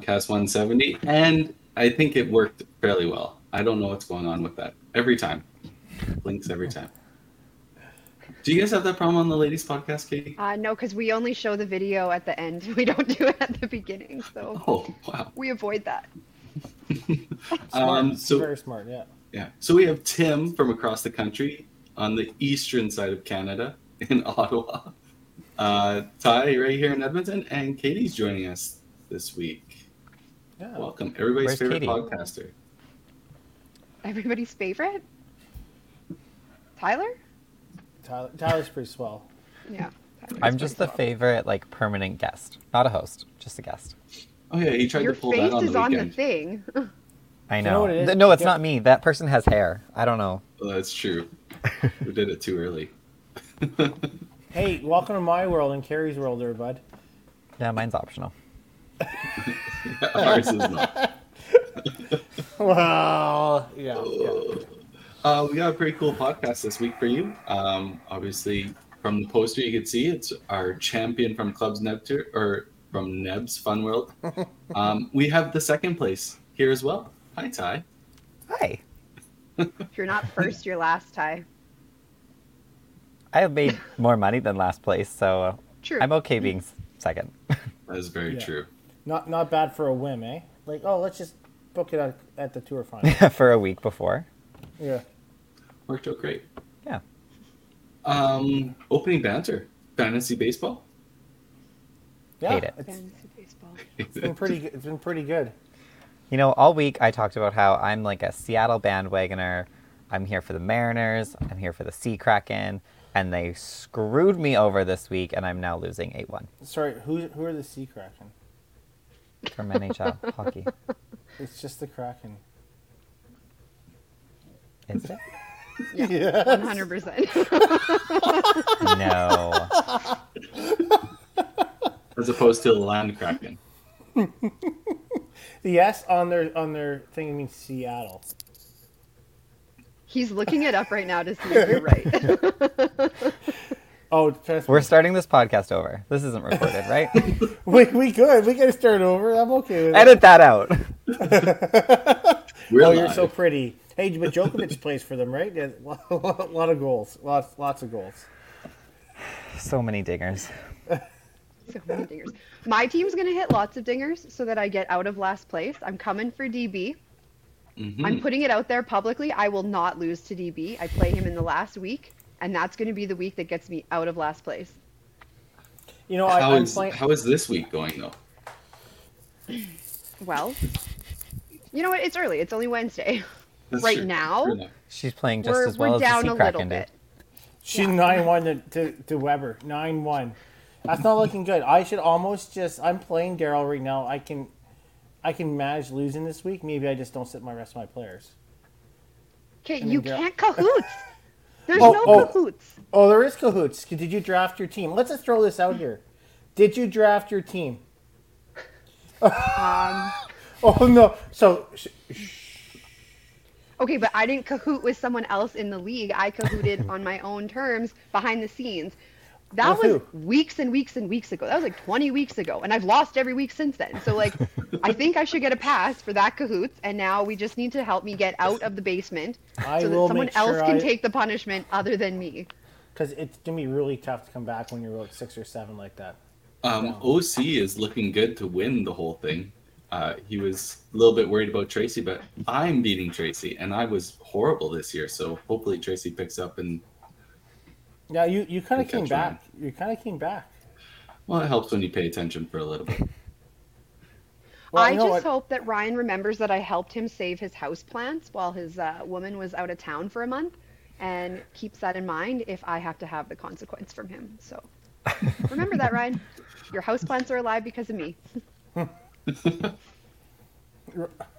Podcast 170, and I think it worked fairly well. I don't know what's going on with that. Every time. Blinks every time. Do you guys have that problem on the ladies podcast, Katie? Uh, no, because we only show the video at the end. We don't do it at the beginning, so Oh, wow. we avoid that. um, so Very smart, yeah. Yeah. So we have Tim from across the country on the eastern side of Canada in Ottawa. Uh, Ty right here in Edmonton, and Katie's joining us this week. Yeah. Welcome, everybody's Where's favorite Katie? podcaster. Everybody's favorite? Tyler? Tyler, Tyler's pretty swell. Yeah. Tyler's I'm just the pretty favorite, like, permanent guest. Not a host, just a guest. Oh yeah, he tried Your to pull face that on is the on the weekend. thing. I You know know. what it is? Th- no, it's Yeah. not me. That person has hair. I don't know. Oh, that's true. we did it too early. Hey, welcome to my world and Carrie's world there, bud. Yeah, mine's optional. Ours is not. Well, yeah. yeah. Uh, we got a pretty cool podcast this week for you. Um, obviously, from the poster you can see, it's our champion from Clubs Neptune or from Neb's Fun World. Um, we have the second place here as well. Hi, Ty. Hi. if you're not first, you're last, Ty. I have made more money than last place, so uh, True. I'm okay being second. That is very Yeah. true. Not not bad for a whim, eh? Like, oh, let's just book it at, at the tour final. For a week before. yeah. Worked out great. Yeah. Um, opening banter, fantasy baseball. Yeah. Hate it. It's, Fantasy baseball. it's been pretty. good. It's been pretty good. You know, all week I talked about how I'm like a Seattle bandwagoner. I'm here for the Mariners. I'm here for the Sea Kraken. And they screwed me over this week, and I'm now losing 8 1 Sorry, who who are the Sea Kraken? From NHL hockey. It's just the Kraken. Is it? Yeah. 100%. No. As opposed to the Land Kraken. The S on their on their thing means Seattle. He's looking it up right now to see if you're right. Oh, trust. We're starting this podcast over. This isn't recorded, right? we we good. We can start over. I'm okay with it. Edit that out. We're Oh, you're so pretty. Hey, but Djokovic plays for them, right? Yeah, a lot of goals. Lots lots of goals. So many dingers. so many dingers. My team's going to hit lots of dingers so that I get out of last place. I'm coming for DB. Mhm. I'm putting it out there publicly. I will not lose to DB. I play him in the last week, and that's going to be the week that gets me out of last place. You know, I, How I'm is playing. how is this week going though? Well, you know what? It's early. It's only Wednesday. That's Right true. now? She's playing just as well we're as down the a Sea little Kraken bit. She's Yeah. nine one to, to, to Weber. Nine one. That's not looking good. I should almost just. I'm playing Daryl right now. I can, I can manage losing this week. Maybe I just don't sit my rest of my players. Okay, you then can't cahoots. There's Oh, no oh. cahoots. Oh, there is cahoots. Did you draft your team? Let's just throw this out here. Did you draft your team? Um, Oh no. So sh- okay, but I didn't cahoot with someone else in the league. I cahooted on my own terms behind the scenes. That With was who? weeks and weeks and weeks ago. That was like 20 weeks ago, and I've lost every week since then. So like, I think I should get a pass for that cahoots. And now we just need to help me get out of the basement I so that someone else sure can I- take the punishment other than me. because it's gonna be really tough to come back when you're about six or seven like that. Um, Yeah. OC is looking good to win the whole thing. Uh, he was a little bit worried about Tracy, but I'm beating Tracy, and I was horrible this year. So hopefully Tracy picks up and Yeah, you, you kind of came catch, Ryan. back. You kind of came back. well, it helps when you pay attention for a little bit. Well, I you know just what? hope that Ryan remembers that I helped him save his house plants while his uh, woman was out of town for a month, and keeps that in mind if I have to have the consequence from him. So remember that, Ryan. Your house plants are alive because of me.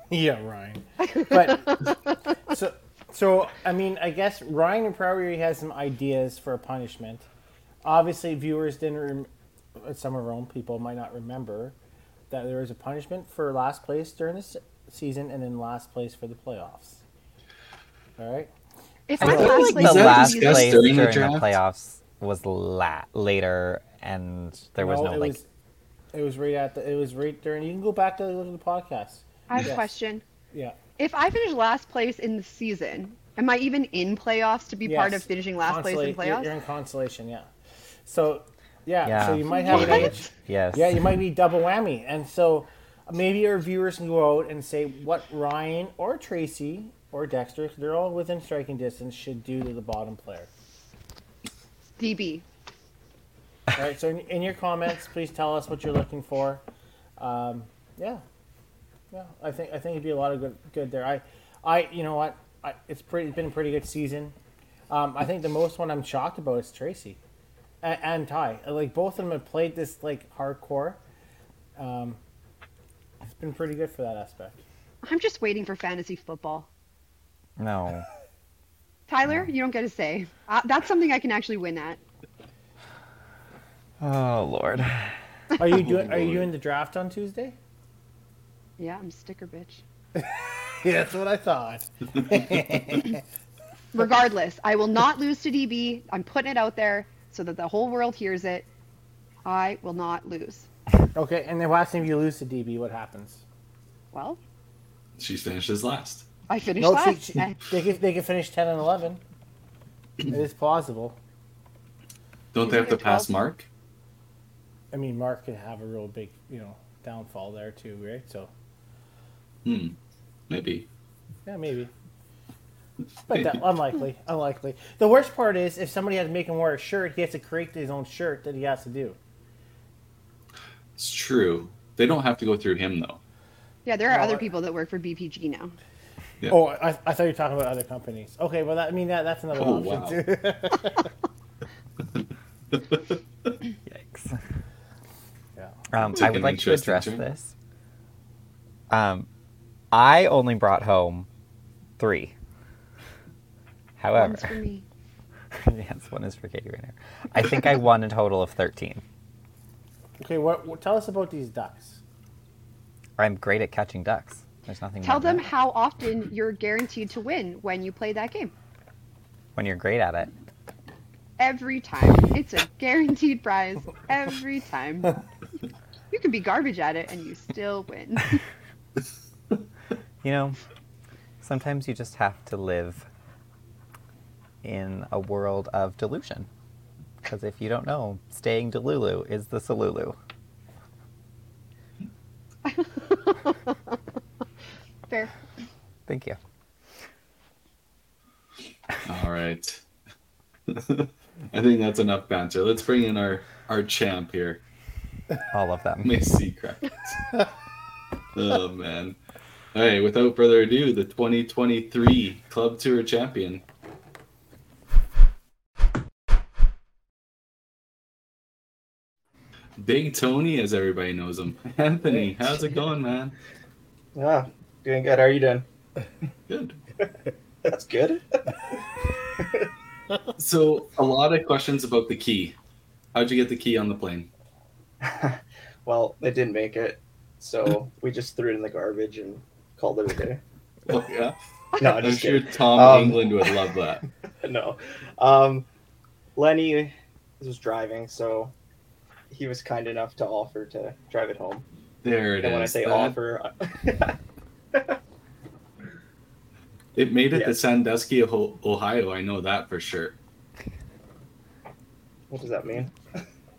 Yeah, Ryan. But so so I mean, I guess Ryan probably has some ideas for a punishment. Obviously, viewers didn't. Rem- some of our own people might not remember that there was a punishment for last place during the se- season and then last place for the playoffs. All right. If I I'm feel last like place the last place during during the the, playoffs was la- later, and there was no, it like was- It was right at the. It was right during. You can go back to look at the podcast. I have Yes. a question. Yeah. If I finish last place in the season, am I even in playoffs to be part of finishing last place in Consola- you're- playoffs? You're in consolation, yeah. So, yeah, Yeah. so you might have What? an age. Yes. Yeah, you might be double whammy, and so maybe our viewers can go out and say what Ryan or Tracy or Dexter, they're all within striking distance, should do to the bottom player. DB. All right. So in, in your comments, please tell us what you're looking for. Um, yeah, yeah. I think I think it'd be a lot of good good there. I, I you know what? I, it's pretty. It's been a pretty good season. Um, I think the most one I'm shocked about is Tracy, and, and Ty. Like both of them have played this like hardcore. Um, it's been pretty good for that aspect. I'm just waiting for fantasy football. No. Tyler, you don't get a say. Uh, that's something I can actually win at. Oh Lord. Are you doing? Are you Lord. doing the draft on Tuesday? Yeah, I'm sticker bitch. Yeah, that's what I thought. Regardless, I will not lose to DB. I'm putting it out there so that the whole world hears it. I will not lose. Okay, and then last time you lose to DB, what happens? Well, She finishes last. I finished No, last. she, they could they could finish ten and eleven. It is plausible. Don't they have to pass well- Mark? I mean, Mark could have a real big, you know, downfall there too, right? So Hmm. Maybe. yeah, maybe. But that, unlikely, unlikely. The worst part is if somebody has to make him wear a shirt, he has to create his own shirt that he has to do. It's true. They don't have to go through him though. yeah, there are No, other people that work for BPG now. Yeah. Oh, I, I thought you were talking about other companies. Okay, well, that, I mean that that's another Oh, option wow. too. Yikes. yeah. Um, I would like to address this. Um, I only brought home three. However, One's for me. yes, one is for Katie Rayner. I think I won a total of thirteen. Okay, what, what? Tell us about these ducks. I'm great at catching ducks. There's nothing. Tell them that. how often you're guaranteed to win when you play that game. when you're great at it. Every time. It's a guaranteed prize every time. You can be garbage at it and you still win. You know, sometimes you just have to live in a world of delusion. Because if you don't know, staying Delulu is the Salulu. Fair. Thank you. All right. I think that's enough banter. Let's bring in our our champ here, All of them. Miss Seacraft. oh man. All right. Without further ado, the 2023 Club Tour champion. Big Tony, as everybody knows him. Anthony, how's it going, man? Yeah, doing good. How are you doing? Good. That's good. So, a lot of questions about the key. How'd you get the key on the plane? well, it didn't make it, so we just threw it in the garbage and called it a day. Oh, yeah. No, I'm just sure kidding. Tom Um, England would love that. No, um, Lenny was driving, so he was kind enough to offer to drive it home. There it is. and when I say That- offer, it made it to Sandusky, Ohio. I know that for sure. what does that mean?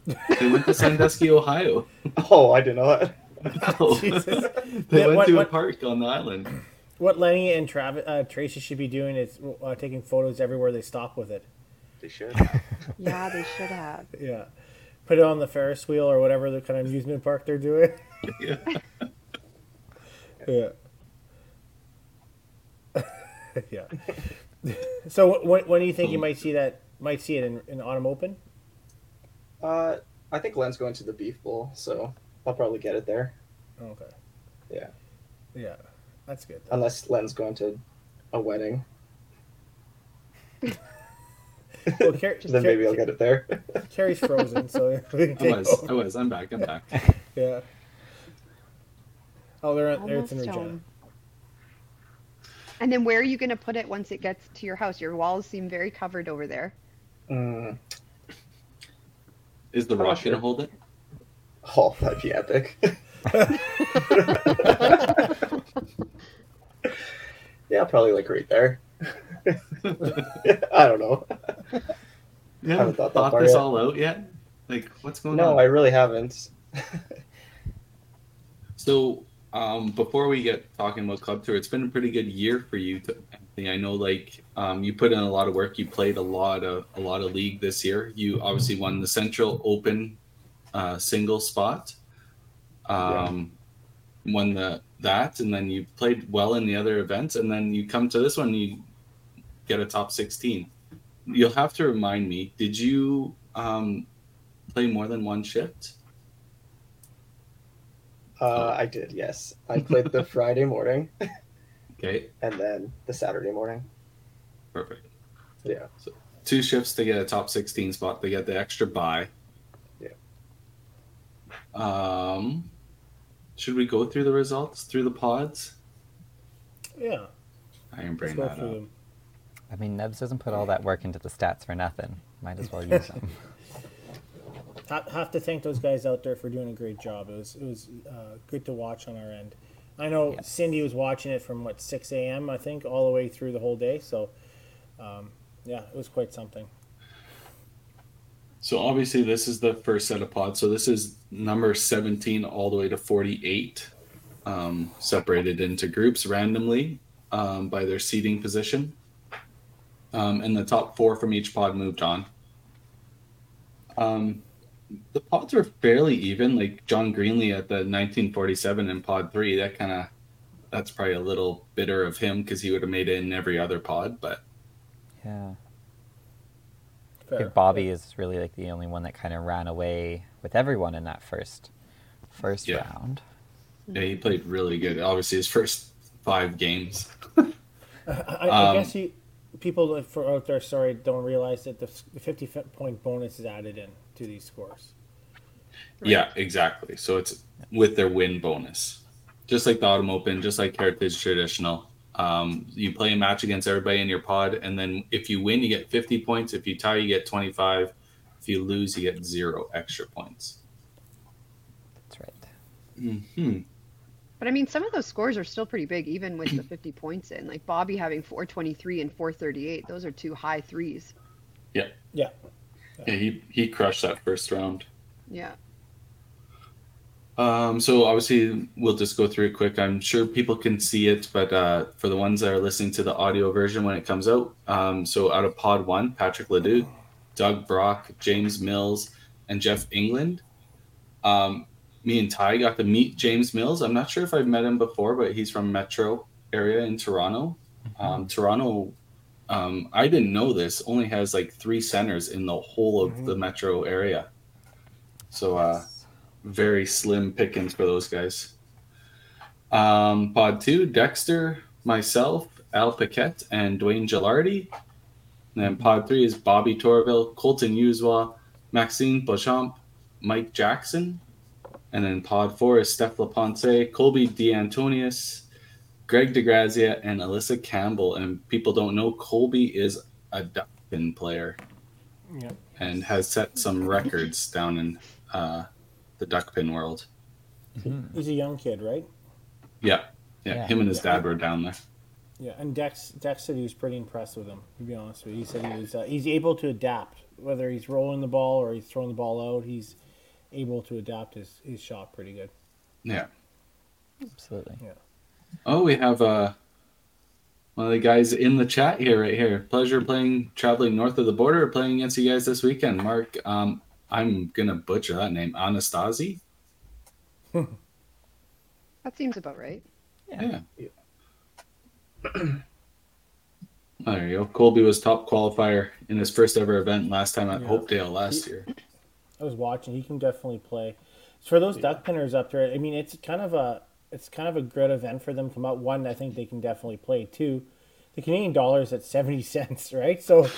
They went to Sandusky, Ohio. Oh, I didn't know that. No. They Yeah, went what- to a what- park on the island. What Lenny and Travis, uh, Tracy should be doing is uh, taking photos everywhere they stop with it. They should. Yeah, they should have. Yeah. Put it on the Ferris wheel or whatever the kind of amusement park they're doing. Yeah. Yeah. yeah. So when, when do you think you might see that? Might see it in, in Autumn Open? Uh, I think Len's going to the Beef Bowl, so I'll probably get it there. Okay. Yeah. Yeah. That's good. though. Unless Len's going to a wedding, Well, Car- then maybe I'll get it there. Carrie's frozen, so we I was. over. I was. I'm back. I'm back. Yeah. Oh, they're there. It's in Almost Regina. home. And then where are you going to put it once it gets to your house? Your walls seem very covered over there. Mm, Is the I'm rock gonna hold it? Oh, that'd be epic. yeah, probably like right there. I don't know. You Haven't haven't thought thought, that far this yet. all out yet? Like, what's going No, on? No, I really haven't. So, um, before we get talking about club tour, it's been a pretty good year for you. To, I know, like, um, you put in a lot of work. You played a lot of a lot of league this year. You obviously won the Central Open uh, single spot. Um, Won the that, and then you played well in the other events, and then you come to this one, you get a top sixteen. You'll have to remind me. Did you um, play more than one shift? Uh, I did, yes. I played the Friday morning Okay, and then the Saturday morning. perfect. Yeah. two shifts to get a top 16 spot to get the extra buy. Yeah. Um, should we go through the results through the pods? Yeah, I am let's bring that up. them. I mean, Nebs doesn't put all that work into the stats for nothing. Might as well use them. Ha- have to thank those guys out there for doing a great job. It was it was uh, good to watch on our end. I know Yeah. Cindy was watching it from what 6 a.m. I think all the way through the whole day. So, um, yeah, it was quite something. So obviously this is the first set of pods. So this is number 17 all the way to 48, um, separated into groups randomly um, by their seating position. Um, and the top four from each pod moved on. Um, the pods were fairly even. Like John Greenlee at the 1947 in pod three, that kind of that's probably a little bitter of him because he would have made it in every other pod. But Yeah. I think Bobby is really like the only one that kind of ran away with everyone in that first first Yeah. round. yeah, he played really good. Obviously, his first five games. I, I Um, guess you people that for out there, sorry, don't realize that the, fifty point bonus is added in to these scores. Yeah, exactly. So it's with their win bonus, just like the Autumn Open, just like Heritage Traditional. Um, you play a match against everybody in your pod, and then if you win, you get 50 points. If you tie, you get 25. If you lose, you get zero extra points. That's right. hmm But I mean, some of those scores are still pretty big, even with the 50 points in. Like Bobby having 423 and 438. Those are two high threes. Yeah. Yeah, he he crushed that first round. Yeah. Um, so obviously we'll just go through it quick. I'm sure people can see it, but uh, for the ones that are listening to the audio version when it comes out, um, so out of Pod One, Patrick Leduc, Doug Brock, James Mills, and Jeff England. Um, me and Ty got to meet James Mills. I'm not sure if I've met him before, but he's from Metro area in Toronto. Um, Toronto, um, I didn't know this, only has like three centers in the whole of the Metro area. So uh, very slim pickings for those guys. Um, pod two, Dexter, myself, Al Paquette, and Dwayne Gilardi. And then pod three is Bobby Torville, Colton Uswa, Maxime Beauchamp, Mike Jackson. And then pod four is Steph LaPonce, Colby DeAntonius, Greg DeGrazia, and Alyssa Campbell. And people don't know Colby is a Duckpin player Yeah. and has set some records down in uh, the Duckpin world. He's a young kid, right? Yeah. yeah, Yeah. Him and his dad were down there. Yeah, and Dex Dex said he was pretty impressed with him. To be honest with you, he said he was uh, he's able to adapt whether he's rolling the ball or he's throwing the ball out. He's able to adapt his, his shot pretty good. Yeah. Absolutely. Yeah. Oh, we have uh, one of the guys in the chat here, right here. Pleasure playing, traveling north of the border, playing against you guys this weekend. Mark, um, I'm gonna butcher that name, Anastasi. That seems about right. Yeah. Oh, there you go. Colby was top qualifier in his first ever event last time at Yeah. Hopedale last year. I was watching. He can definitely play. So For those duck pinners up there, I mean, it's kind of a it's kind of a good event for them to come out. One, I think they can definitely play. Two, the Canadian dollar is at seventy cents, right? So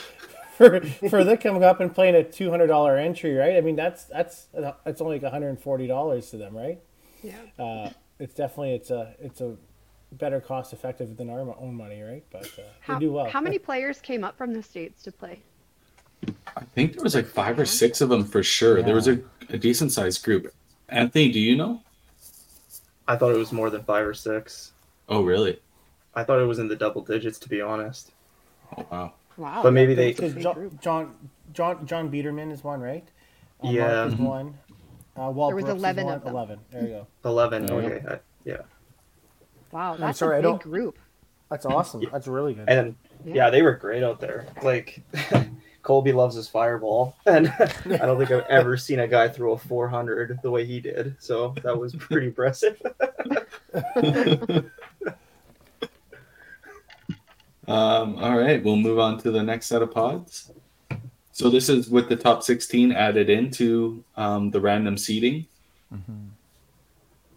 for for them coming up and playing a two hundred dollar entry, right? I mean, that's that's that's only like one hundred and forty dollars to them, right? Yeah. Uh, it's definitely it's a it's a better cost effective than our own money, right? But uh, How, they do well. how many players came up from the States to play? I think there was like five or six of them for sure. There was a, a decent sized group. Anthony, do you know? I thought it was more than five or six. Oh, really? I thought it was in the double digits, to be honest. Oh, wow. Wow. But maybe they- that's a Because big John. John John John Biederman is one, right? Uh, Yeah. Mark is one. Uh, Walt There was Brooks is 11 one. of them. Eleven. There you go. Eleven. Yeah. Okay. I, yeah. Wow, that's sorry, I a big group. That's awesome. That's really good. And Yeah. yeah. they were great out there. Like Colby loves his fireball, and I don't think I've ever seen a guy throw a 400 the way he did. So that was pretty impressive. Um, all right, we'll move on to the next set of pods. So this is with the top 16 added into um, the random seeding.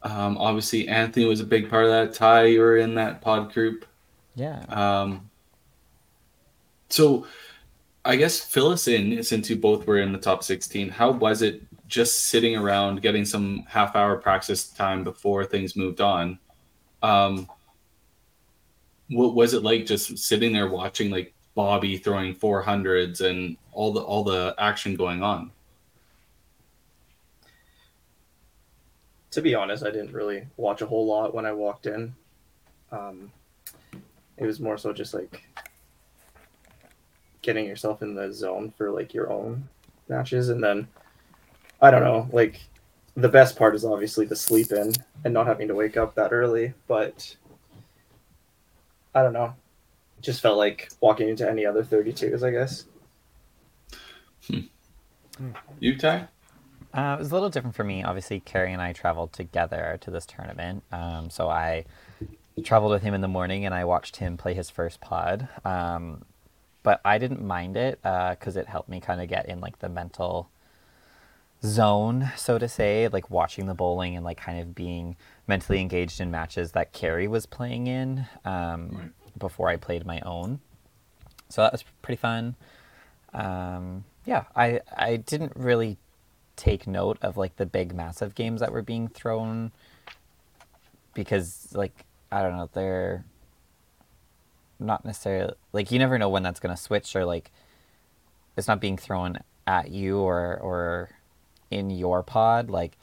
Um, obviously, Anthony was a big part of that. Ty, you were in that pod group. Yeah. Um, so I guess fill us in since you both were in the top 16. How was it just sitting around getting some half hour practice time before things moved on? Um, what was it like just sitting there watching like Bobby throwing 400s and all the all the action going on? to be honest, I didn't really watch a whole lot when I walked in. Um, it was more so just like getting yourself in the zone for like your own matches, and then I don't know, like the best part is obviously the sleep in and not having to wake up that early, but I don't know. Just felt like walking into any other 32s, I guess. You Ty? Uh, it was a little different for me. Obviously, Carrie and I traveled together to this tournament. Um, so I traveled with him in the morning and I watched him play his first pod. Um, but I didn't mind it because it helped me kind of get in like the mental zone, so to say, like watching the bowling and like kind of being mentally engaged in matches that Carrie was playing in um, Right. before I played my own. So that was pretty fun. Um, yeah, I I didn't really take note of like the big massive games that were being thrown because like I don't know they're not necessarily like you never know when that's gonna switch or like it's not being thrown at you or or in your pod like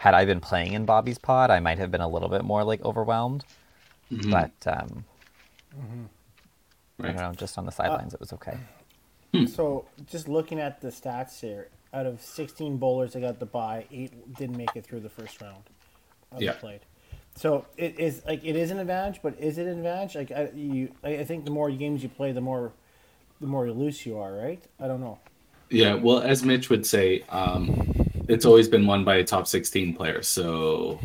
had I been playing in Bobby's pod I might have been a little bit more like overwhelmed Mhm. but um I Right. don't know just on the sidelines it was okay So just looking at the stats here, out of 16 bowlers that got the bye, eight didn't make it through the first round of Yeah. the played. So it is like it is an advantage, but is it an advantage? Like I, you, I I think the more games you play, the more, the more loose you are, right? I don't know. Yeah, well, as Mitch would say, um, it's always been won by a top 16 player, so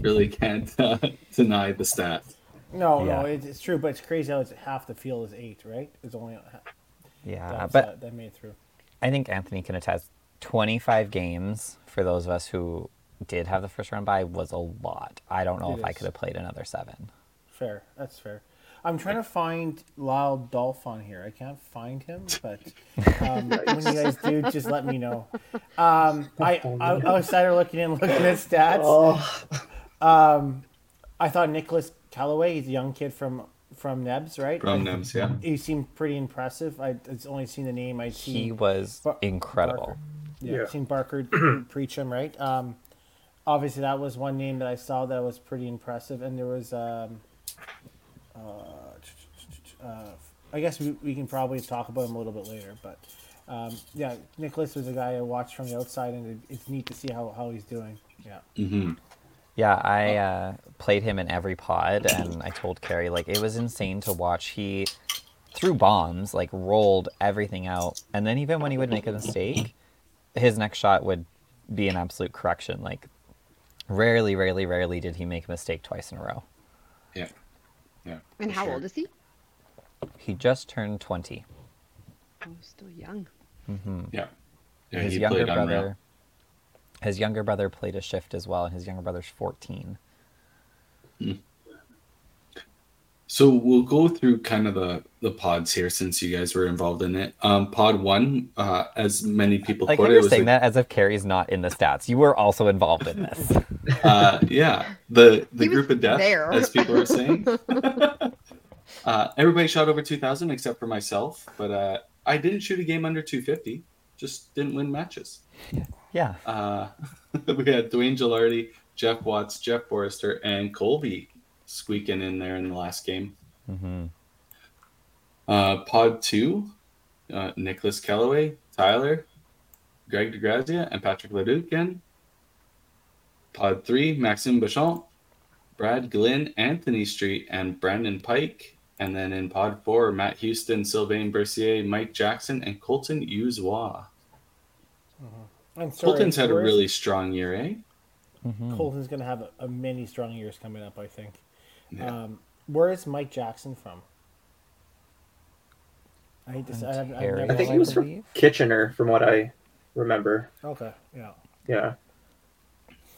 really can't uh, deny the stat. No, Yeah. no, it's, it's true, but it's crazy how it's half the field is eight, right? It's only ha- yeah that's, but uh, that made it through. I think Anthony can attest. Twenty-five games for those of us who did have the first round bye was a lot. I don't know It if I could have played another seven. Fair, that's fair. I'm trying to find Lyle Dolph on here. I can't find him, but um, when you guys do, just let me know. Um, I, I, I started looking in, looking at stats. Oh, Um, I thought Nicholas Calloway. he's a young kid from from Nebs, right? From I- Nebs, yeah. He seemed pretty impressive. I I'd only seen the name. I'd seen He was Bar- incredible. Barker. Yeah, Yeah. seen Barker preach him, right? Um, obviously, that was one name that I saw that was pretty impressive, and there was, um, uh, uh, I guess we, we can probably talk about him a little bit later, but um, yeah, Nicholas was a guy I watched from the outside, and it, it's neat to see how, how he's doing. Yeah, hmm Yeah, I uh, played him in every pod, and I told Carrie like it was insane to watch. He threw bombs, like rolled everything out, and then even when he would make a mistake, his next shot would be an absolute correction. Like rarely, rarely, rarely did he make a mistake twice in a row. Yeah. Yeah. And how sure. old is he? He just turned twenty. Oh, still young. Mm-hmm. Yeah. Yeah, his he younger brother, unreal. his younger brother played a shift as well, and his younger brother's fourteen. Hmm. So we'll go through kind of the the pods here since you guys were involved in it. Um, pod one, uh, as many people Like quote you're was saying a- that as if Carrie's not in the stats. You were also involved in this. uh, yeah, the the He group of death, there. as people are saying. uh, everybody shot over two thousand except for myself, but uh, I didn't shoot a game under two fifty. Just didn't win matches. Yeah, Yeah. Uh, we had Dwayne Gilardi, Jeff Watts, Jeff Forrester, and Colby squeaking in there in the last game. hmm Uh, pod two, uh, Nicholas Kellaway, Tyler, Greg DeGrazia, and Patrick Leduc again. Pod three, Maxime Bouchon, Brad Glynn, Anthony Streit, and Brandon Pike. And then in pod four, Matt Houston, Sylvain Bercier, Mike Jackson, and Colton Uzois. And sorry, Colton's had a really strong year, eh? hmm Colton's going to have a, a many strong years coming up, I think. Yeah. Um, where is Mike Jackson from? I hate to say, I've, I've never I think he was from. Kitchener, from what I remember. Okay, yeah. Yeah.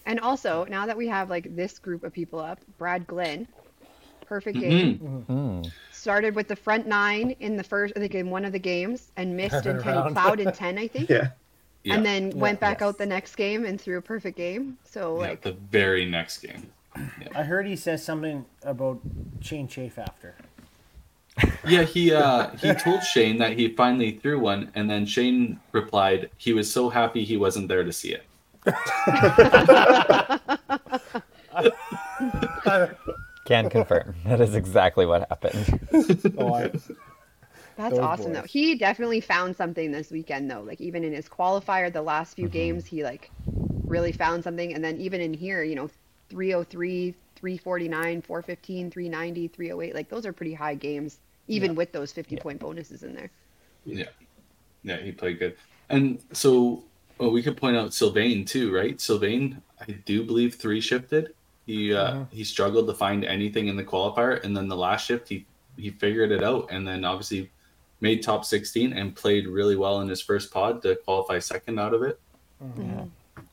And also, now that we have like this group of people up, Brad Glenn, perfect game. Mhm. Mm. Started with the front nine in the first, I think in one of the games, and missed in ten, Round. plowed in ten, I think, Yeah. Yeah. and then went back Yes. out the next game and threw a perfect game. So yeah, like, the very next game. I heard he says something about Shane Chafe after. Yeah, he uh he told Shane that he finally threw one, and then Shane replied he was so happy he wasn't there to see it. Can confirm. That is exactly what happened. Oh, I, That's Those awesome though. He definitely found something this weekend though. Like even in his qualifier, the last few games, he like really found something. And then even in here, you know, 303, 349, 415, 390, 308. Like those are pretty high games, even with those 50 point bonuses in there. Yeah, yeah, he played good. And so well, we could point out Sylvain too, right? Sylvain, I do believe three shifted. He uh, he struggled to find anything in the qualifier, and then the last shift he he figured it out, and then obviously made top sixteen and played really well in his first pod to qualify second out of it.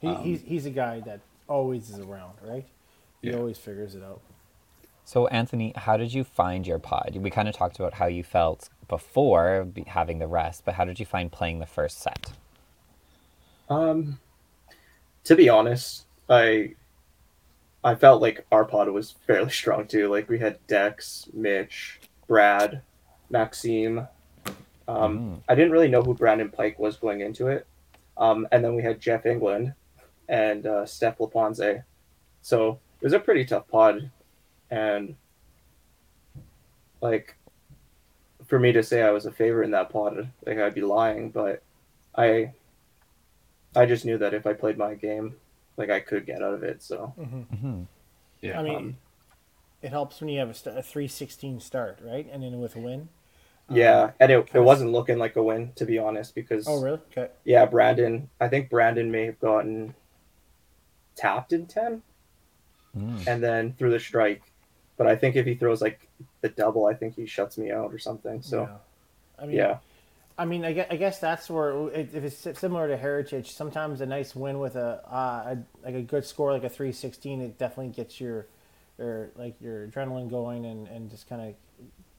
he, Um, he's, he's a guy that always is around, right? He Yeah. always figures it out. So, Anthony, how did you find your pod? We kind of talked about how you felt before having the rest, but how did you find playing the first set? Um, to be honest, I I felt like our pod was fairly strong too. Like we had Dex, Mitch, Brad, Maxime. Um, Mhm. I didn't really know who Brandon Pike was going into it. Um, and then we had Jeff England and uh, Steph Laponze. So it was a pretty tough pod, and like for me to say I was a favorite in that pod, like I'd be lying. But I I just knew that if I played my game, like I could get out of it. So hmm Yeah, I mean, um, it helps when you have a, st- a 316 start, right? And then with a win. yeah, and it, it wasn't looking like a win to be honest because Oh, really? Okay. yeah, Brandon. I think Brandon may have gotten tapped in ten, Mm. and then threw the strike. But I think if he throws like the double, I think he shuts me out or something. So yeah. I mean, yeah, I mean, I guess, I guess that's where if if it's similar to Heritage, sometimes a nice win with a, uh, a like a good score like a 316, it definitely gets your your like your adrenaline going and, and just kind of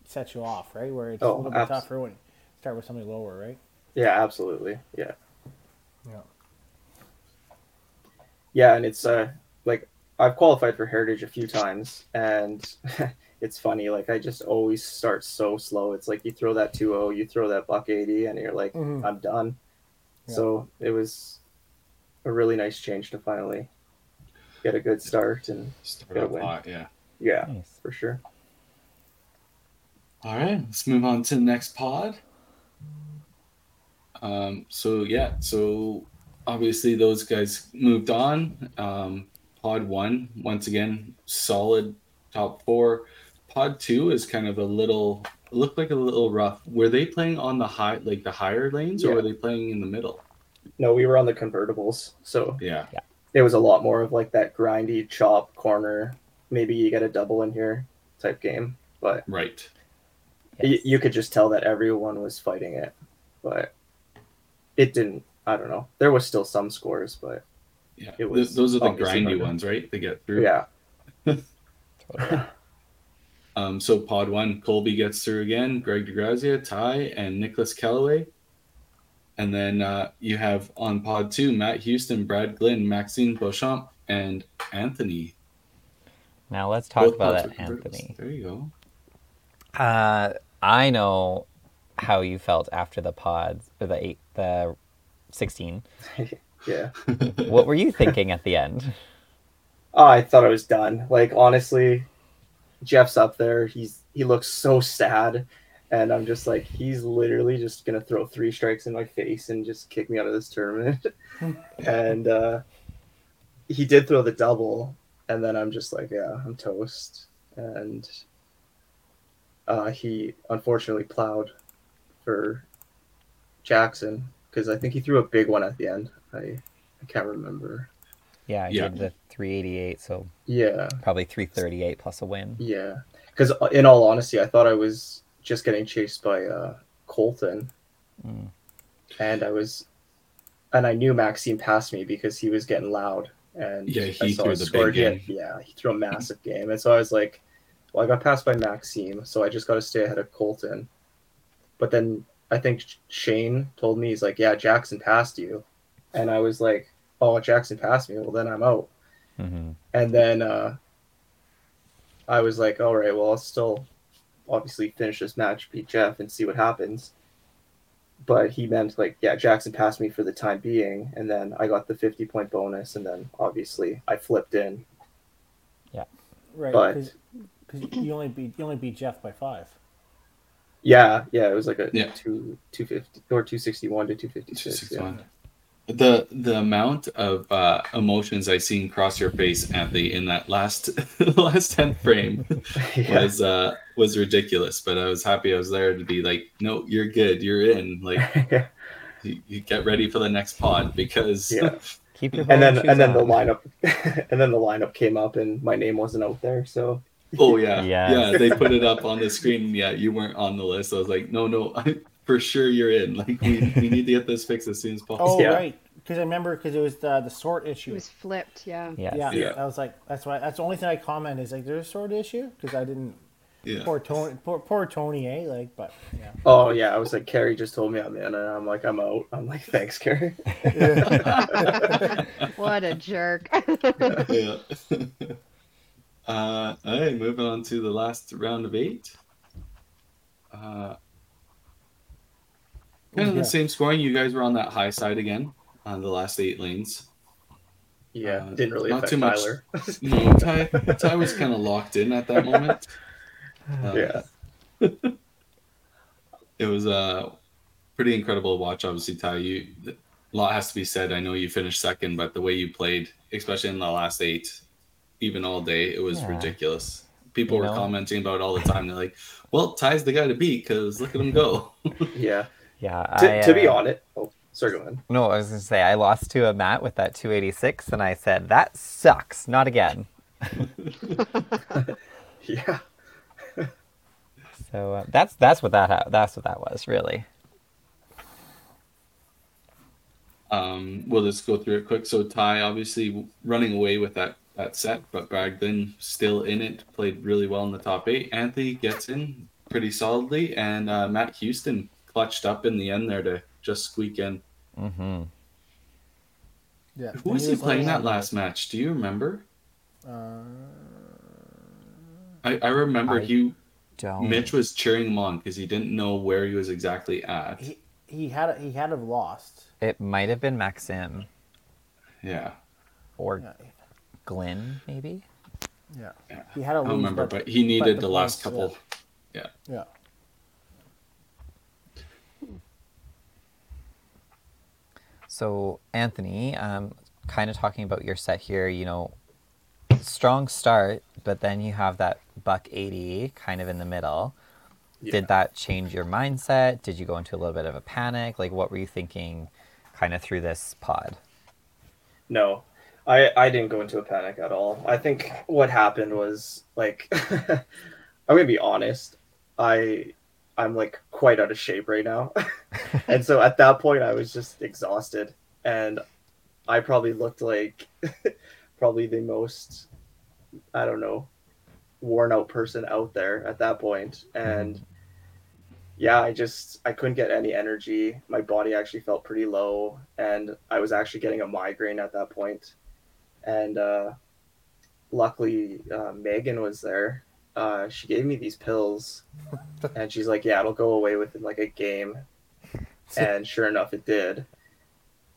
sets you off, right? Where it's a Oh, little bit abs- tougher when you start with something lower, right? yeah, absolutely, yeah. Yeah. Yeah, and it's uh like I've qualified for Heritage a few times, and it's funny. Like I just always start so slow. It's like you throw that 2-0, you throw that buck eighty, and you're like, Mhm. I'm done. Yeah. So it was a really nice change to finally get a good start, and start Gotta off win. hot, yeah. yeah, Nice. for sure. All right, let's move on to the next pod. Um, so yeah, so obviously those guys moved on. Um, pod one, once again, solid top four. Pod two is kind of a little looked like a little rough. Were they playing on the high like the higher lanes or were they playing in the middle? No, we were on the convertibles, so Yeah. it was a lot more of like that grindy chop corner. Maybe you get a double in here type game, but Right. y Yes. you could just tell that everyone was fighting it, but it didn't. I don't know. There was still some scores, but Yeah. It was those are the grindy harder. ones, right? They get through. yeah, Um, so pod one, Colby gets through again, Greg DeGrazia, Ty, and Nicholas Kellaway. And then uh, you have on pod two, Matt Houston, Brad Glynn, Maxime Beauchamp, and Anthony. Now let's talk Both about that. Anthony. There you go. Uh, I know how you felt after the pods, or the eight, the sixteen. Yeah. What were you thinking at the end? Oh, I thought I was done. Like honestly, Jeff's up there. He's he looks so sad, and I'm just like, he's literally just gonna throw three strikes in my face and just kick me out of this tournament. and uh, he did throw the double, and then I'm just like, yeah, I'm toast. And uh, he unfortunately plowed for Jackson because I think he threw a big one at the end. I I can't remember. Yeah, you Yeah. did the 388, so Yeah. probably 338 plus a win. Yeah, because in all honesty, I thought I was just getting chased by uh, Colton, Mm. and I was, and I knew Maxime passed me because he was getting loud, and Yeah, I he saw threw the score. big He had- game. yeah, he threw a massive game, and so I was like, well, I got passed by Maxime, so I just got to stay ahead of Colton. But then I think Shane told me he's like, yeah, Jackson passed you, and I was like, oh, Jackson passed me. Well, then I'm out. hmm And then uh, I was like, all right, well, I'll still obviously finish this match, beat Jeff, and see what happens. But he meant like, yeah, Jackson passed me for the time being, and then I got the 50 point bonus, and then obviously I flipped in. Yeah, right. But- Because you only beat you only beat Jeff by five. Yeah, yeah, it was like a Yeah. two 250 or 261 to 256. Yeah. The the amount of uh, emotions I seen cross your face, Anthony, in that last last tenth frame yeah. was uh, was ridiculous. But I was happy I was there to be like, no, you're good, you're in. Like, yeah. you, you get ready for the next pod because Yeah. Keep your And then bowling and then shoes the on. lineup and then the lineup came up and my name wasn't out there, so oh yeah, Yes. yeah, they put it up on the screen. Yeah, you weren't on the list. I was like, no, no, I, for sure you're in. Like, we, we need to get this fixed as soon as possible. Oh Yeah. right. Because I remember because it was the the sort issue. It was flipped, yeah. Yes. Yeah, Yeah. I was like, that's why. That's the only thing I comment is like, there's a sword issue because I didn't. Yeah. Poor Tony, poor, poor Tony, eh? Like, but yeah. Oh yeah, I was like, Carrie just told me I'm in, and I'm like, I'm out. I'm like, thanks, Carrie. What a jerk. yeah. Uh, all right, moving on to the last round of eight. Uh, kind of Yeah. the same scoring. You guys were on that high side again on the last eight lanes. Yeah, Uh, didn't really not affect too much. Tyler. No, Ty, Ty was kind of locked in at that moment. Uh, yeah, it was uh, pretty incredible to watch. Obviously, Ty, you a lot has to be said. I know you finished second, but the way you played, especially in the last eight, even all day, it was Yeah. ridiculous. People You were know? commenting about it all the time. They're like, "Well, Ty's the guy to beat because look at him go." yeah. Yeah. To, I, to be uh, honest, oh, sorry, go ahead. No, I was going to say, I lost to a Matt with that 286, and I said, that sucks. Not again. Yeah, So uh, that's that's what that ha- that's what that was really. um, we'll just go through it quick. So Ty, obviously running away with that that set, but Bragdon still in it, played really well in the top eight. Anthony gets in pretty solidly, and uh, Matt Houston clutched up in the end there to just squeak in. Mm-hmm. Yeah. Who was he playing that last match? Do you remember? Uh, I, I remember I he Don't. Mitch was cheering him on because he didn't know where he was exactly at. he he had he had have lost. It might have been Maxim Yeah, or Yeah. Glenn, maybe. Yeah. Yeah. He had a I lose, don't remember, but, but he needed the the last points, couple. yeah. Yeah. So Anthony, um, kind of talking about your set here. You know, strong start, but then you have that buck eighty kind of in the middle. Yeah. Did that change your mindset? Did you go into a little bit of a panic? Like, what were you thinking, kind of through this pod? No, I I didn't go into a panic at all. I think what happened was like I'm gonna be honest. I I'm like quite out of shape right now, and so at that point I was just exhausted, and I probably looked like probably the most I don't know worn out person out there at that point, and mm-hmm. yeah, I just I couldn't get any energy. My body actually felt pretty low, and I was actually getting a migraine at that point. And uh, luckily, uh, Megan was there. Uh, she gave me these pills, and she's like, "Yeah, it'll go away within like a game." And sure enough, it did.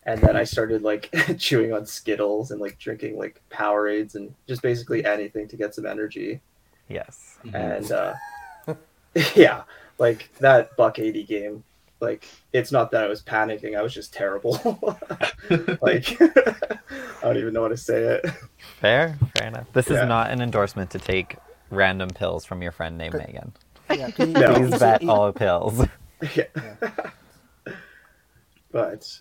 and then I started like chewing on Skittles and like drinking like Powerades and just basically anything to get some energy. Yes. And uh, yeah, like that buck eighty game. Like it's not that I was panicking; I was just terrible. like I don't even know how to say it. Fair, fair enough. This Yeah. is not an endorsement to take random pills from your friend named Megan. Yeah, 'cause he- No. Please vet all pills. yeah. but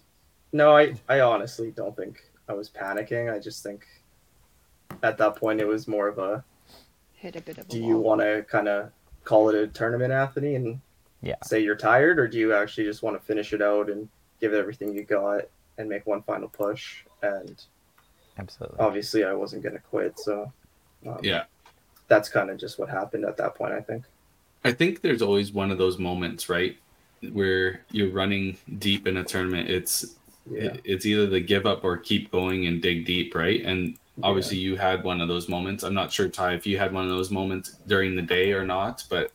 no, I I honestly don't think I was panicking. I just think at that point it was more of a Hit a bit of a do you want to kind of call it a tournament, Anthony, and Yeah. say you're tired, or do you actually just want to finish it out and give it everything you got and make one final push? And Absolutely. obviously, I wasn't going to quit, so um, Yeah. that's kind of just what happened at that point. I think. I think there's always one of those moments, right, where you're running deep in a tournament. It's Yeah. it- it's either the give up or keep going and dig deep, right? And obviously, you had one of those moments. I'm not sure, Ty, if you had one of those moments during the day or not, but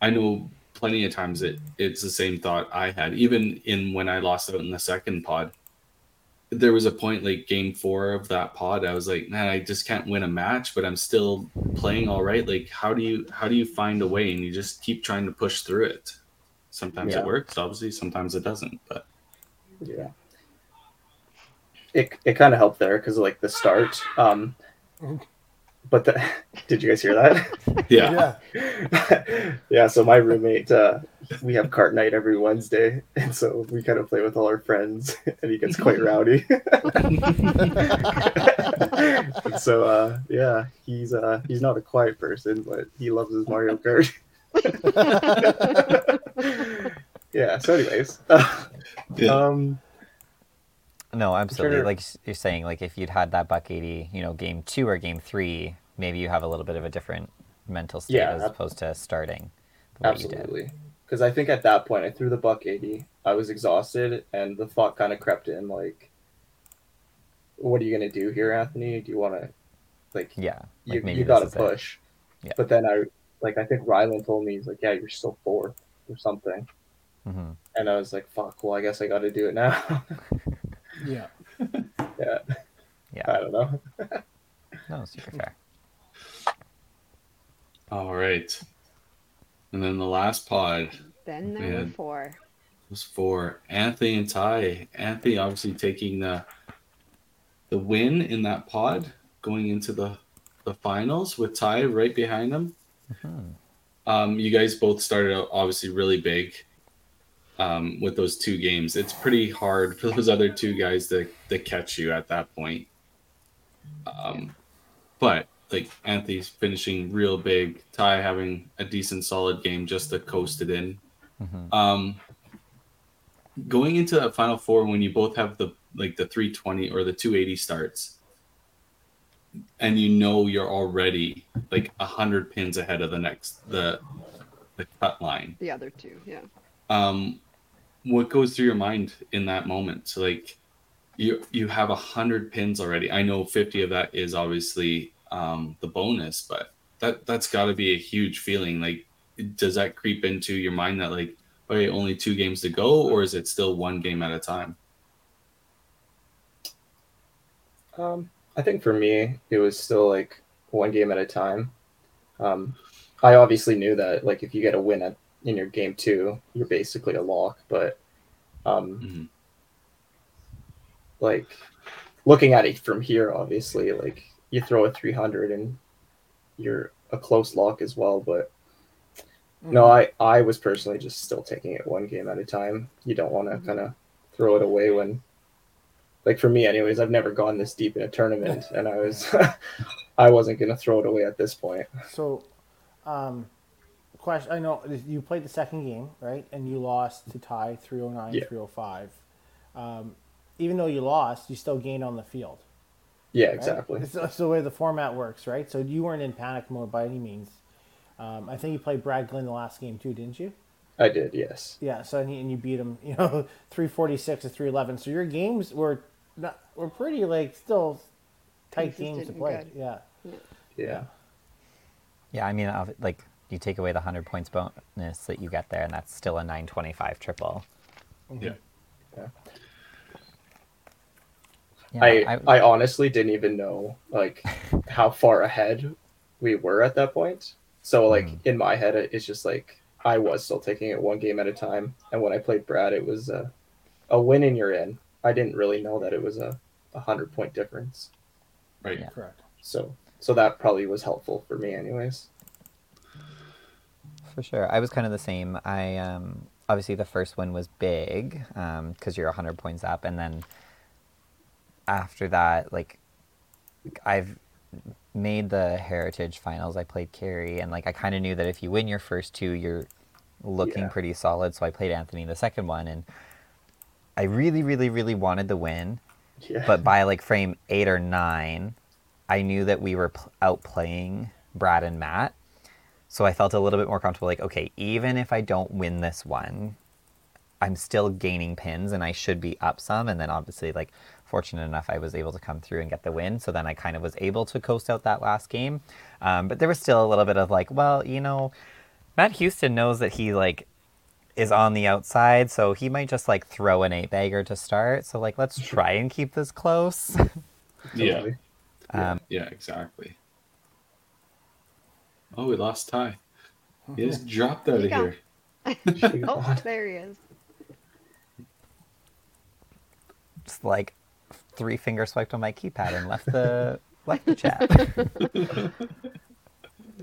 I know plenty of times it it's the same thought I had. Even in when I lost out in the second pod, there was a point like game four of that pod. I was like, man, I just can't win a match, but I'm still playing all right. Like, how do you how do you find a way? And you just keep trying to push through it. Sometimes Yeah. it works, obviously. Sometimes it doesn't. But Yeah. It, it kind of helped there because like the start um but the did you guys hear that yeah, yeah. yeah so my roommate uh we have cart night every wednesday and so we kind of play with all our friends and he gets quite rowdy and so uh yeah he's uh he's not a quiet person but he loves his mario kart yeah so anyways Yeah. um No, absolutely. to- Like you're saying, like if you'd had that buck eighty, you know, game two or game three, maybe you have a little bit of a different mental state Yeah, as ab- opposed to starting. the way you did. Absolutely. Because I think at that point I threw the buck 80. I was exhausted, and the thought kind of crept in like, what are you going to do here, Anthony? Do you want to, like, Yeah. Like you, you got to it. push? Yeah. But then I, like, I think Rylan told me, he's like, yeah, you're still fourth or something. Mhm. And I was like, fuck, well, I guess I got to do it now. Yeah. yeah. Yeah. I don't know. No, super fair. all right. And then the last pod Then there Man. were four. was for Anthony and Ty. Anthony obviously taking the the win in that pod, going into the the finals with Ty right behind him. Mhm. Um, you guys both started out obviously really big um, with those two games. It's pretty hard for those other two guys to, to catch you at that point. Um, but like Anthony's finishing real big, Ty having a decent solid game just to coast it in. Mhm. Um, going into that final four when you both have the like the 320 or the 280 starts and you know you're already like 100 pins ahead of the next the the cut line The other two, yeah. um what goes through your mind in that moment? So like you you have a 100 pins already. I know 50 of that is obviously um the bonus but that that's got to be a huge feeling. Like does that creep into your mind that like okay only two games to go or is it still one game at a time? Um, I think for me, it was still like one game at a time. Um, I obviously knew that like if you get a win at, in your game two, you're basically a lock. But um, Mhm. like looking at it from here, obviously, like you throw a 300 and you're a close lock as well. But no, I I was personally just still taking it one game at a time. You don't want to Mhm. kind of throw it away when, like for me, anyways. I've never gone this deep in a tournament, and I was, I wasn't gonna throw it away at this point. So, um, question. I know you played the second game, right? And you lost to Ty 309, Yeah. 305. Um, even though you lost, you still gained on the field. Yeah, right? exactly. It's, it's the way the format works, right? So you weren't in panic mode by any means. Um, I think you played Brad Glenn the last game too, didn't you? I did, yes. Yeah. So and you, and you beat him, you know, 346 to 311. So your games were not, were pretty like still tight games to play. good. Yeah. Yeah, Yeah, I mean, of- like you take away the hundred points bonus that you get there, and that's still a nine twenty-five triple. yeah Yeah, I, I honestly didn't even know like how far ahead we were at that point. So like Mm. in my head, it- it's just like I was still taking it one game at a time. And when I played Brad, it was a, a win and you're in. I didn't really know that it was a, a hundred point difference. Right. Yeah. Correct. So so that probably was helpful for me, anyways. For sure. I was kind of the same. I um obviously the first one was big um cuz you're 100 points up and then after that like I've made the heritage finals. I played Carrie and like I kind of knew that if you win your first two you're looking Yeah. pretty solid. So I played Anthony the second one and I really really really wanted the win. Yeah. but by like frame eight or nine, I knew that we were pl- outplaying Brad and Matt. So I felt a little bit more comfortable. Like, okay, even if I don't win this one, I'm still gaining pins and I should be up some. And then obviously, like, fortunate enough, I was able to come through and get the win. So then I kind of was able to coast out that last game. Um, but there was still a little bit of like, well, you know, Matt Houston knows that he like is on the outside, so he might just like throw an eight bagger to start. So like, let's try and keep this close. Yeah. Um, Yeah, exactly. Oh, we lost Ty. He just dropped out of He here. Oh, there he is. just like three finger swiped on my keypad and left the left the chat.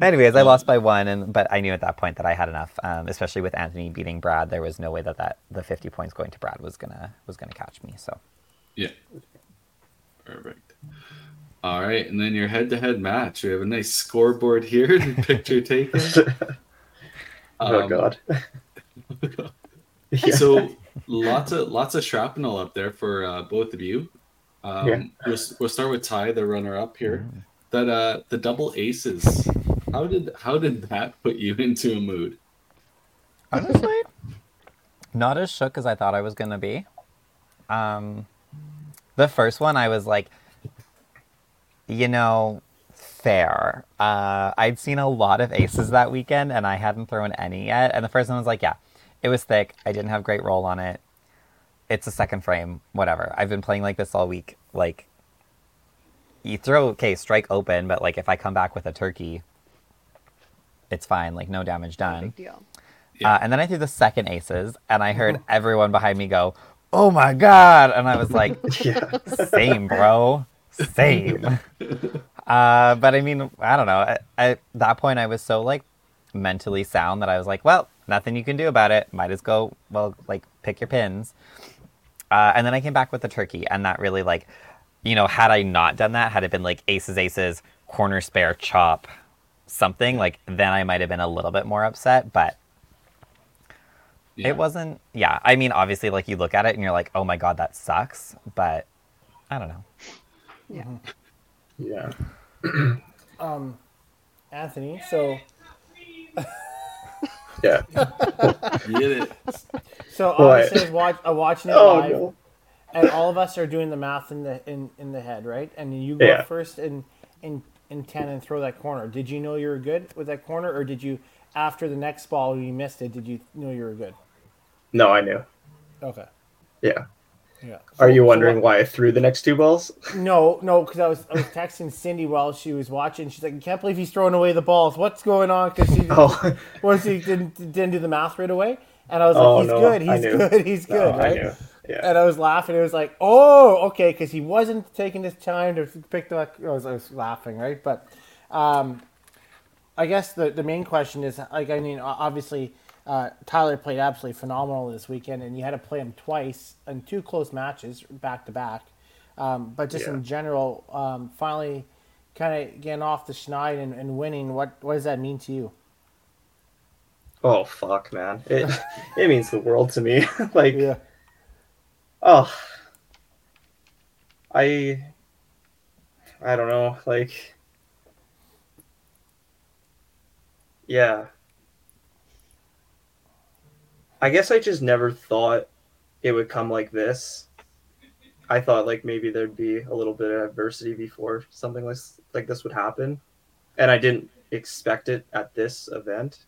Anyways, I lost by one, and but I knew at that point that I had enough. Um, especially with Anthony beating Brad, there was no way that, that the fifty points going to Brad was gonna was gonna catch me. So Yeah. Perfect. All right, and then your head-to-head match. We have a nice scoreboard here. the Picture taken. oh Um, god. So lots of lots of shrapnel up there for uh, both of you. Um, Yeah. we'll, we'll start with Ty, the runner-up here. That uh, the double aces. How did how did that put you into a mood? honestly, not as shook as I thought I was gonna be. Um, the first one, I was like, you know, fair. Uh, I'd seen a lot of aces that weekend, and I hadn't thrown any yet. And the first one was like, yeah, it was thick. I didn't have great roll on it. It's a second frame, whatever. I've been playing like this all week. Like, you throw okay, strike open, but like if I come back with a turkey, it's fine. Like no damage No done. big deal. Yeah. Uh, and then I threw the second aces, and I heard everyone behind me go, "Oh my god!" And I was like, yeah. "Same, bro, same." Uh, but I mean, I don't know. At, at that point, I was so like mentally sound that I was like, "Well, nothing you can do about it. Might as go. Well, like pick your pins." Uh, and then I came back with the turkey, and that really like, you know, had I not done that, had it been like aces, aces, corner spare, chop, something like, then I might have been a little bit more upset. But Yeah. it wasn't. Yeah, I mean, obviously, like you look at it and you're like, "Oh my god, that sucks." But I don't know. Yeah. Yeah. Um, Anthony, so Yeah. Get it. so What? obviously I was watch, uh, watching it Oh live, no. and all of us are doing the math in the in, in the head, right? And you go Yeah. first in in in ten and throw that corner. Did you know you were good with that corner, or did you after the next ball you missed it? Did you know you were good? No, I knew. Okay. Yeah. Yeah. Are you wondering why I threw the next two balls? No, no, because I was I was texting Cindy while she was watching. She's like, "I can't believe he's throwing away the balls. What's going on?" Because she Oh, was he didn't didn't do the math right away, and I was like, Oh, "He's no, good. He's good. He's no, good." I right? Yeah. And I was laughing. It was like, "Oh, okay," because he wasn't taking his time to pick the. I was, I was laughing, right? But um, I guess the the main question is like, I mean, obviously. Uh, Tyler played absolutely phenomenal this weekend, and you had to play him twice in two close matches back to back. Um, but just Yeah. in general, um, finally kind of getting off the schneid and, and winning, what, what does that mean to you? Oh fuck, man. It it means the world to me. like Yeah. oh I I don't know, like Yeah. I guess I just never thought it would come like this. I thought like maybe there'd be a little bit of adversity before something like like this would happen. And I didn't expect it at this event.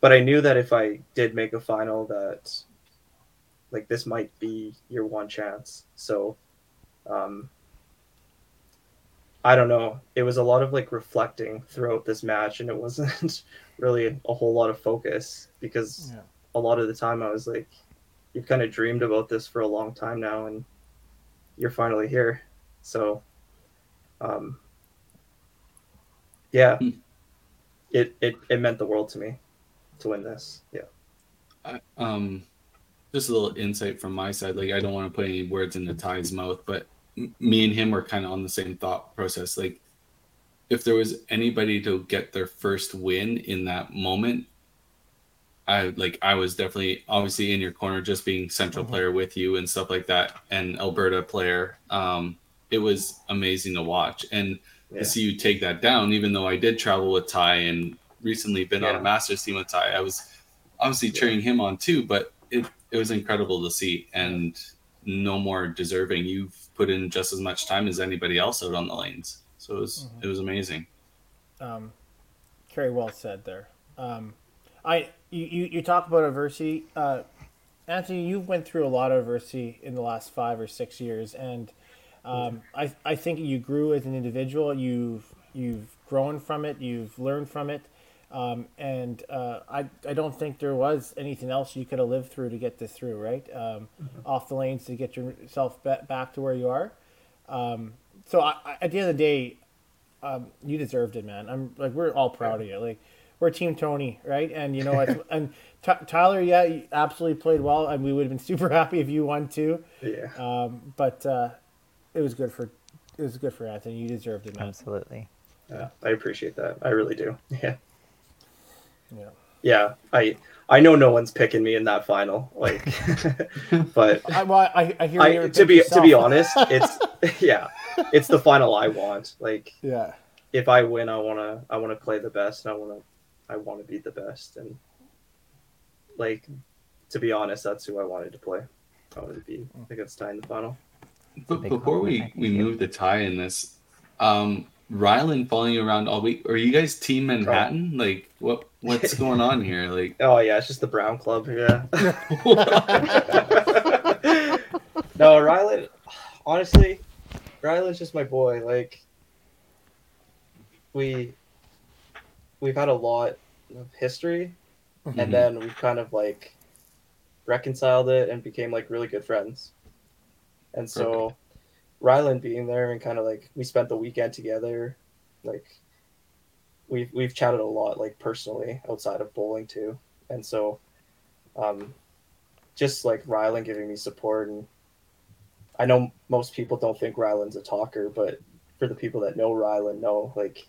But I knew that if I did make a final that like this might be your one chance. So Um, I don't know. It was a lot of like reflecting throughout this match, and it wasn't really a whole lot of focus because Yeah. a lot of the time I was like, "You've kind of dreamed about this for a long time now, and you're finally here." So, um, yeah, Hmm. it, it it meant the world to me to win this. Yeah. I, um, just a little insight from my side. Like, I don't want to put any words into Ty's mouth, but m- me and him were kind of on the same thought process. Like, if there was anybody to get their first win in that moment, I like I was definitely obviously in your corner, just being central Mhm. player with you and stuff like that, and Alberta player. Um, it was amazing to watch and Yeah. to see you take that down. Even though I did travel with Ty and recently been on a Masters team with Ty, I was obviously cheering him on too. But it it was incredible to see, and no more deserving. You've put in just as much time as anybody else out on the lanes, so it was Mhm. it was amazing. Um, very well said there. Um, I you, you, you talk about adversity, uh, Anthony. You've went through a lot of adversity in the last five or six years, and um, I I think you grew as an individual. You've you've grown from it. You've learned from it. Um, and uh, I, I don't think there was anything else you could have lived through to get this through, right? Um, Off the lanes to get yourself back to where you are. Um, so I, I, at the end of the day, um, you deserved it, man. I'm like we're all proud of you. Like we're Team Tony, right? And you know, it's, and Ty Tyler, yeah, you absolutely played well, and we would have been super happy if you won too. Yeah. Um, but uh, it was good for it was good for Anthony. You deserved it, man. Absolutely. Yeah, I appreciate that. I really do. Yeah. Yeah. Yeah. I I know no one's picking me in that final. Like but I, well, I, I hear you I to be yourself. to be honest, it's yeah. It's the final I want. Like yeah. if I win I wanna I wanna play the best and I wanna I wanna be the best and like to be honest, that's who I wanted to play. I wanted to be against Ty in the final. But before we, we move to Ty in this, um, Rylan following you around all week. Are you guys Team Manhattan? Like, what what's going on here? Like, Oh yeah, it's just the Brown Club. Yeah. no, Rylan. Honestly, Rylan's just my boy. Like, we we've had a lot of history, Mhm. and then we've kind of like reconciled it and became like really good friends. And so, Rylan being there and kind of like we spent the weekend together, like we've we've chatted a lot like personally outside of bowling too, and so, um, just like Rylan giving me support and I know most people don't think Rylan's a talker, but for the people that know Rylan, know like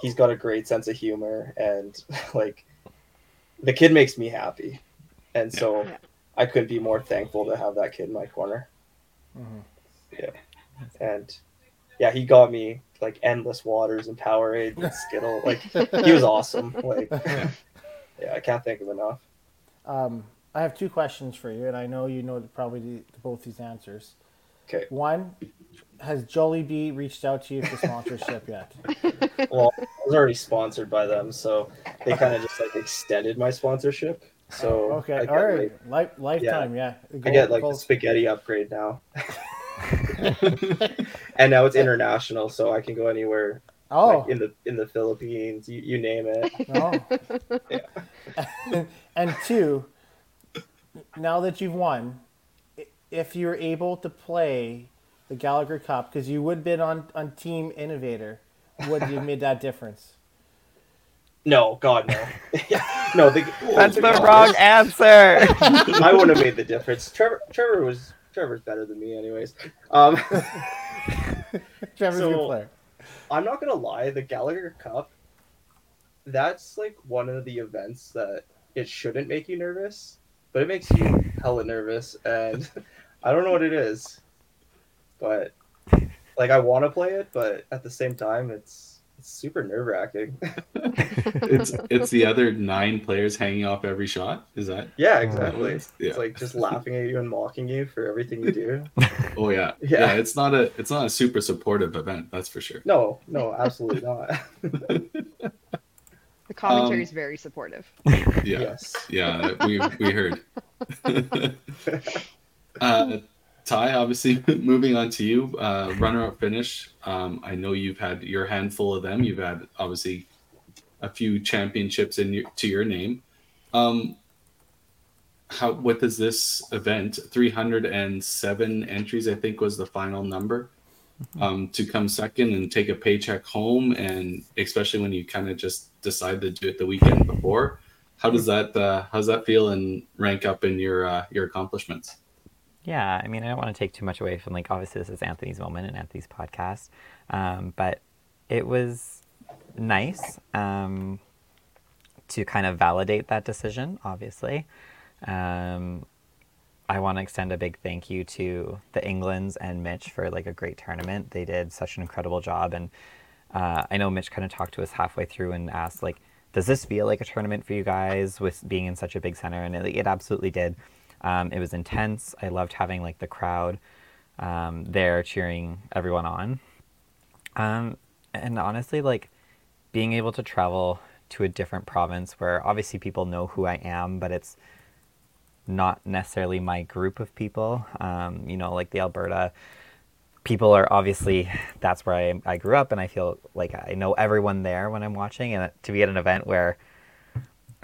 he's got a great sense of humor and like the kid makes me happy, and so Yeah. I couldn't be more thankful to have that kid in my corner. Mhm. And yeah, he got me like endless waters and Powerade and Skittle. Like he was awesome. Like yeah, I can't thank him enough. Um, I have two questions for you, and I know you know probably the, both these answers. Okay. One, has Jolly Jollibee reached out to you for sponsorship yet? Well, I was already sponsored by them, so they kind of just like extended my sponsorship. So okay, all right, like, Life, lifetime, yeah. I get like Gold- the spaghetti upgrade now, and now it's international, so I can go anywhere oh, like in the in the Philippines, you, you name it. Oh. no. and two, now that you've won, if you're able to play the Gallagher Cup, because you would have been on, on Team Innovator, would you have made that difference? No, God, no, no. The, That's to the wrong answer. I wouldn't have made the difference. Trevor, Trevor was Trevor's better than me, anyways. Um, Trevor's a good player. I'm not gonna lie, the Gallagher Cup, that's like one of the events that it shouldn't make you nervous, but it makes you hella nervous, and I don't know what it is, but like I want to play it, but at the same time, it's super nerve wracking. it's it's the other nine players hanging off every shot. Is that? yeah, exactly. Yeah. It's like just laughing at you and mocking you for everything you do. Oh yeah. Yeah. yeah. It's not a it's not a super supportive event. That's for sure. No, no, absolutely not. The commentary Um, is very supportive. Yeah. Yes. Yeah. We we heard. uh, Ty, obviously moving on to you, uh, runner-up finish. Um, I know you've had your handful of them. You've had obviously a few championships in your, to your name. Um, how what does this event 307 entries i think was the final number um, to come second and take a paycheck home and especially when you kind of just decide to do it the weekend before how does that uh, how does that feel and rank up in your uh, your accomplishments Yeah, I mean, I don't want to take too much away from like obviously this is Anthony's moment and Anthony's podcast, um, but it was nice um, to kind of validate that decision. Obviously, um, I want to extend a big thank you to the Englands and Mitch for like a great tournament. They did such an incredible job, and uh, I know Mitch kind of talked to us halfway through and asked like, "Does this feel like a tournament for you guys with being in such a big center?" And it, it absolutely did. Um, it was intense. I loved having like the crowd um, there cheering everyone on. Um, and honestly, like being able to travel to a different province where obviously people know who I am, but it's not necessarily my group of people. Um, you know, like the Alberta people are obviously that's where I, I grew up, and I feel like I know everyone there when I'm watching. And to be at an event where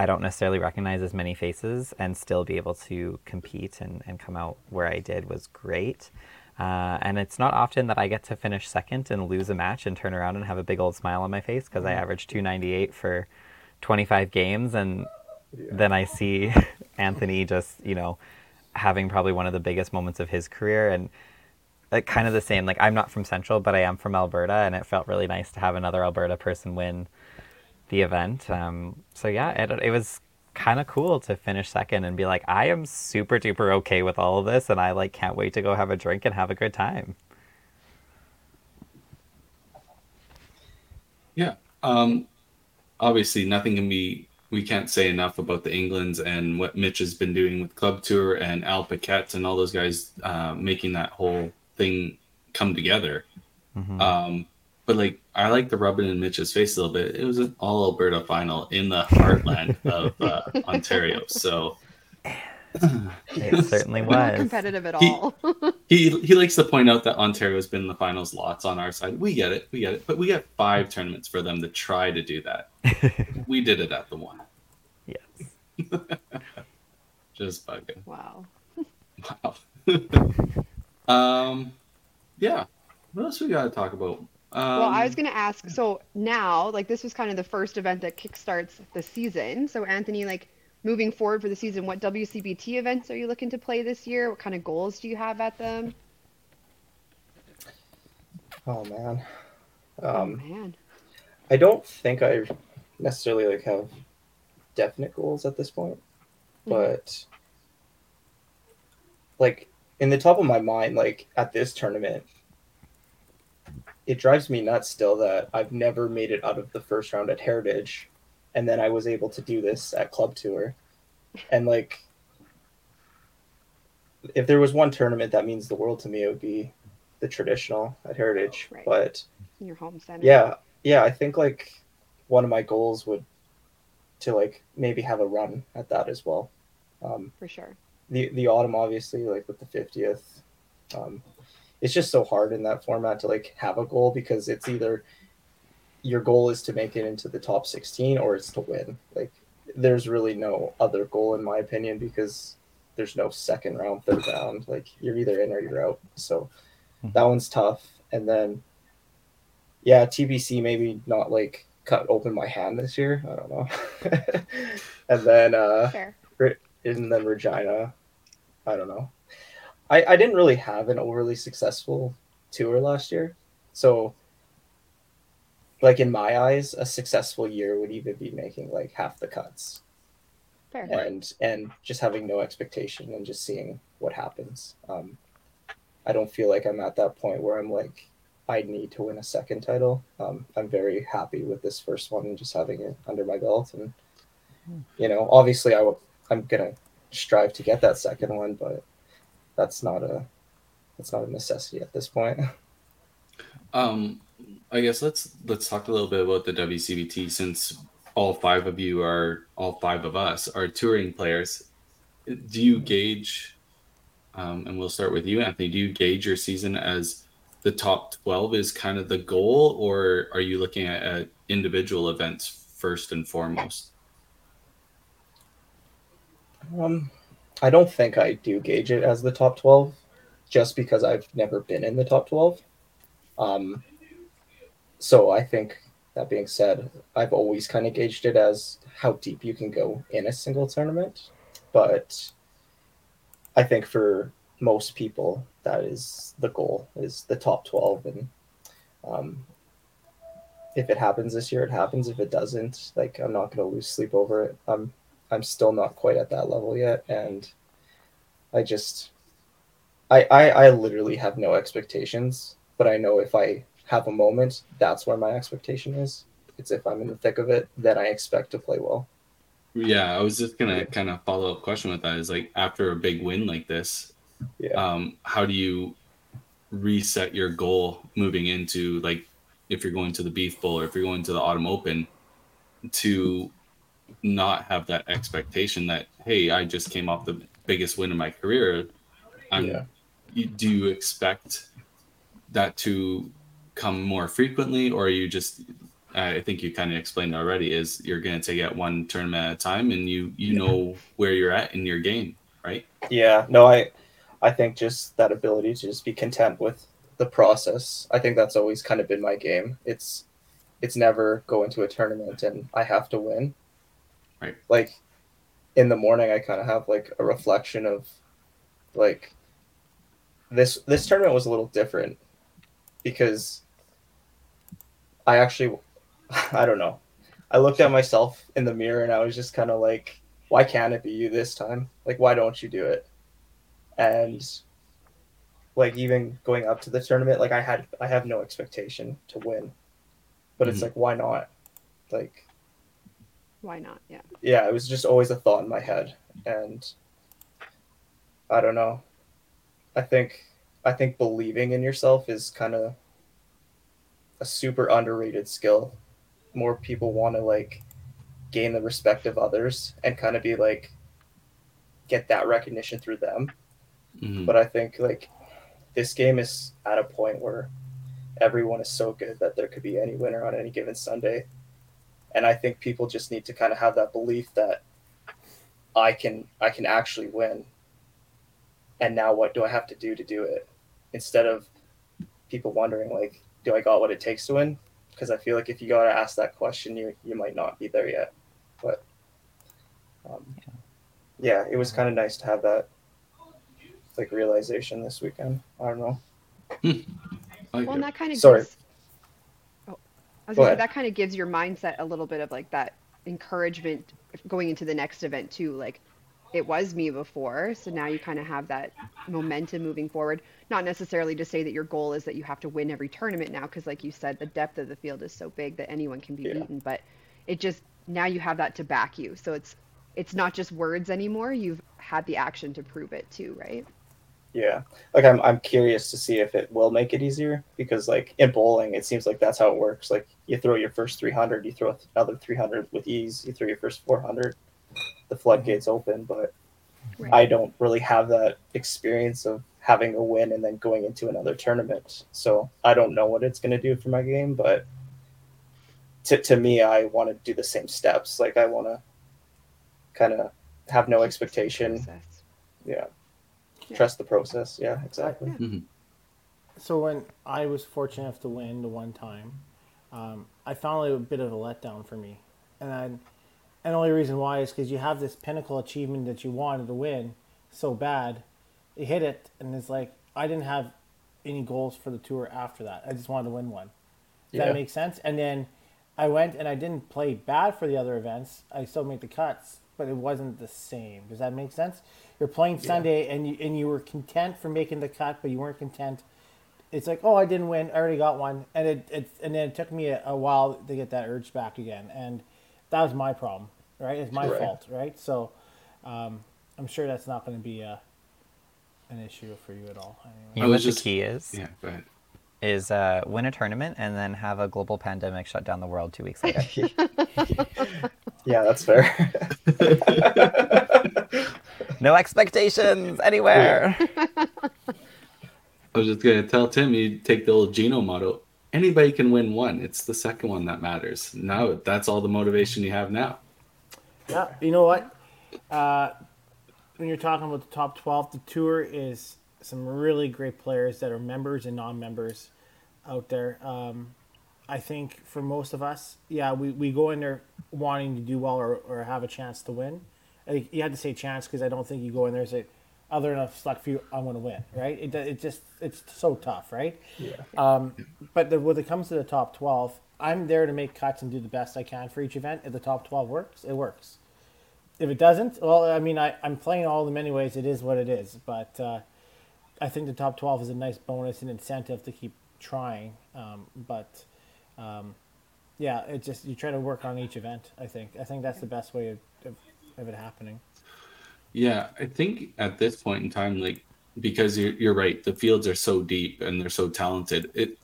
I don't necessarily recognize as many faces and still be able to compete and, and come out where I did was great. Uh, and it's not often that I get to finish second and lose a match and turn around and have a big old smile on my face because I averaged 298 for 25 games. And then I see Anthony just, you know, having probably one of the biggest moments of his career. And like kind of the same, like I'm not from Central, but I am from Alberta. And it felt really nice to have another Alberta person win the event. Um, so yeah, it, it was kind of cool to finish second and be like, I am super duper okay with all of this, and I like can't wait to go have a drink and have a good time. Yeah. Um, obviously, nothing can be. We can't say enough about the Englands and what Mitch has been doing with Club Tour and Al Paquette and all those guys uh, making that whole thing come together. Um, but like, I like the rubbing in Mitch's face a little bit. It was an all Alberta final in the heartland of uh, Ontario. So It certainly Not was. competitive at He- all. he he likes to point out that Ontario has been in the finals lots on our side. We get it, we get it. But we got five tournaments for them to try to do that. we did it at the one. Yes. Just bugging. wow. Wow. um, yeah. What else we got to talk about? Um, Well, I was going to ask, so now, like, this was kind of the first event that kickstarts the season. So, Anthony, like, moving forward for the season, what WCBT events are you looking to play this year? What kind of goals do you have at them? Oh man. oh, Um, man. I don't think I necessarily like have definite goals at this point, but like in the top of my mind, like at this tournament, it drives me nuts still that I've never made it out of the first round at Heritage, and then I was able to do this at Club Tour, and like if there was one tournament that means the world to me, it would be the traditional at Heritage, Right. but your home center. yeah yeah i think like one of my goals would to like maybe have a run at that as well um For sure. the the autumn obviously like with the 50th um it's just so hard in that format to like have a goal because it's either your goal is to make it into the top 16 or it's to win. Like there's really no other goal in my opinion because there's no second round third round. Like you're either in or you're out. So that one's tough. And then yeah tbc maybe not like cut open my hand this year. I don't know. And then uh Fair. and then Regina. I don't know. I, I didn't really have an overly successful tour last year. So like in my eyes, a successful year would even be making like half the cuts Fair. and and just having no expectation and just seeing what happens. Um I don't feel like I'm at that point where I'm like I need to win a second title. Um, I'm very happy with this first one and just having it under my belt. And you know, obviously, I will, I'm gonna strive to get that second one, but that's not a that's not a necessity at this point. Um, I guess let's let's talk a little bit about the WCBT since all five of you are all five of us are touring players. Do you gauge um, and we'll start with you, Anthony. Do you gauge your season as the top 12 is kind of the goal, or are you looking at, at individual events first and foremost? Um, I don't think I do gauge it as the top 12 just because I've never been in the top 12. Um, so I think that being said, I've always kind of gauged it as how deep you can go in a single tournament. But I think for most people, that is the goal is the top 12 and um, if it happens this year it happens if it doesn't like i'm not going to lose sleep over it i'm i'm still not quite at that level yet and i just I, I i literally have no expectations but i know if i have a moment that's where my expectation is it's if i'm in the thick of it then i expect to play well Yeah, I was just gonna kind of follow up question with that. Is like after a big win like this, yeah um, how do you reset your goal moving into like if you're going to the Beef Bowl or if you're going to the Autumn Open to not have that expectation that hey, I just came off the biggest win in my career. I'm, Yeah. you, do you expect that to come more frequently, or are you just? I think you kind of explained already. Is you're going to take it one tournament at a time, and you you know where you're at in your game, right? Yeah, no, I I think just that ability to just be content with the process. I think that's always kind of been my game. It's it's never go into a tournament and I have to win. Right. Like in the morning I kind of have like a reflection of like this this tournament was a little different because I actually I don't know. I looked at myself in the mirror and I was just kind of like why can't it be you this time? Like why don't you do it? and like even going up to the tournament like i had i have no expectation to win but it's Mhm. like why not like Why not? Yeah. yeah it was just always a thought in my head and i don't know i think i think believing in yourself is kind of a super underrated skill more people want to like gain the respect of others and kind of be like get that recognition through them Mhm. but I think like this game is at a point where everyone is so good that there could be any winner on any given Sunday. And I think people just need to kind of have that belief that I can I can actually win. And now what do I have to do to do it? Instead of people wondering like, do I got what it takes to win? Because I feel like if you gotta ask that question, you you might not be there yet. But um, yeah, it was kind of nice to have that like realization this weekend. I don't know. Well, and that kind of Sorry. gives. I was Go gonna say that kind of gives your mindset a little bit of like that encouragement going into the next event too. Like, it was me before, so now you kind of have that momentum moving forward. Not necessarily to say that your goal is that you have to win every tournament now, because like you said, the depth of the field is so big that anyone can be Yeah. beaten. But it just now you have that to back you, so it's it's not just words anymore. You've had the action to prove it too, right? Yeah, like I'm I'm curious to see if it will make it easier because like in bowling, it seems like that's how it works. Like you throw your first 300, you throw another 300 with ease. You throw your first 400, the floodgates open. But Right. I don't really have that experience of having a win and then going into another tournament. So I don't know what it's going to do for my game, but to, to me, I want to do the same steps. Like I want to kind of have no expectation. Yeah. Yeah. Trust the process. Yeah, exactly. Mhm. So when I was fortunate enough to win the one time, um, I found it a bit of a letdown for me, and I, and the only reason why is because you have this pinnacle achievement that you wanted to win so bad, you hit it, and it's like I didn't have any goals for the tour after that. I just wanted to win one. Does Yeah. that make sense? And then I went and I didn't play bad for the other events. I still made the cuts, but it wasn't the same. Does that make sense? You're playing Sunday and you and you were content for making the cut, but you weren't content. It's like, oh, I didn't win. I already got one, and it, it and then it took me a, a while to get that urge back again, and that was my problem, right? It's my Right. fault, right? So, um, I'm sure that's not going to be a an issue for you at all. You Anyway. I know what was the key is? Yeah, go ahead. Is uh, win a tournament and then have a global pandemic shut down the world two weeks later. yeah, that's fair. no expectations anywhere. I was just gonna tell Tim you take the old Geno model. Anybody can win one. It's the second one that matters. Now that's all the motivation you have now. Yeah, you know what? Uh, when you're talking about the top 12, the tour is some really great players that are members and non-members out there. Um, I think for most of us, yeah, we, we go in there wanting to do well or, or have a chance to win. You had to say chance because I don't think you go in there and say, other a select few, I want to win, right? It, it just it's so tough, right? Yeah. Um, but the, when it comes to the top 12, I'm there to make cuts and do the best I can for each event. If the top 12 works, it works. If it doesn't, well, I mean, I, I'm playing all of them anyways. It is what it is. But uh, I think the top 12 is a nice bonus and incentive to keep trying. Um, but um, yeah, it just you try to work on each event. I think I think that's the best way of, of, of it happening. Yeah, I think at this point in time, like because you're you're right, the fields are so deep and they're so talented. It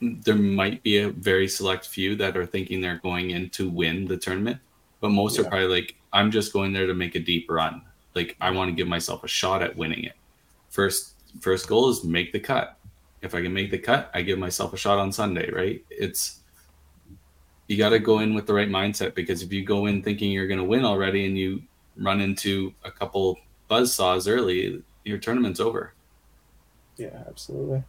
there might be a very select few that are thinking they're going in to win the tournament, but most are probably like, I'm just going there to make a deep run. Like I want to give myself a shot at winning it. First first goal is make the cut. If I can make the cut, I give myself a shot on Sunday, right? It's you got to go in with the right mindset because if you go in thinking you're going to win already and you run into a couple buzz saws early, your tournament's over. Yeah, absolutely.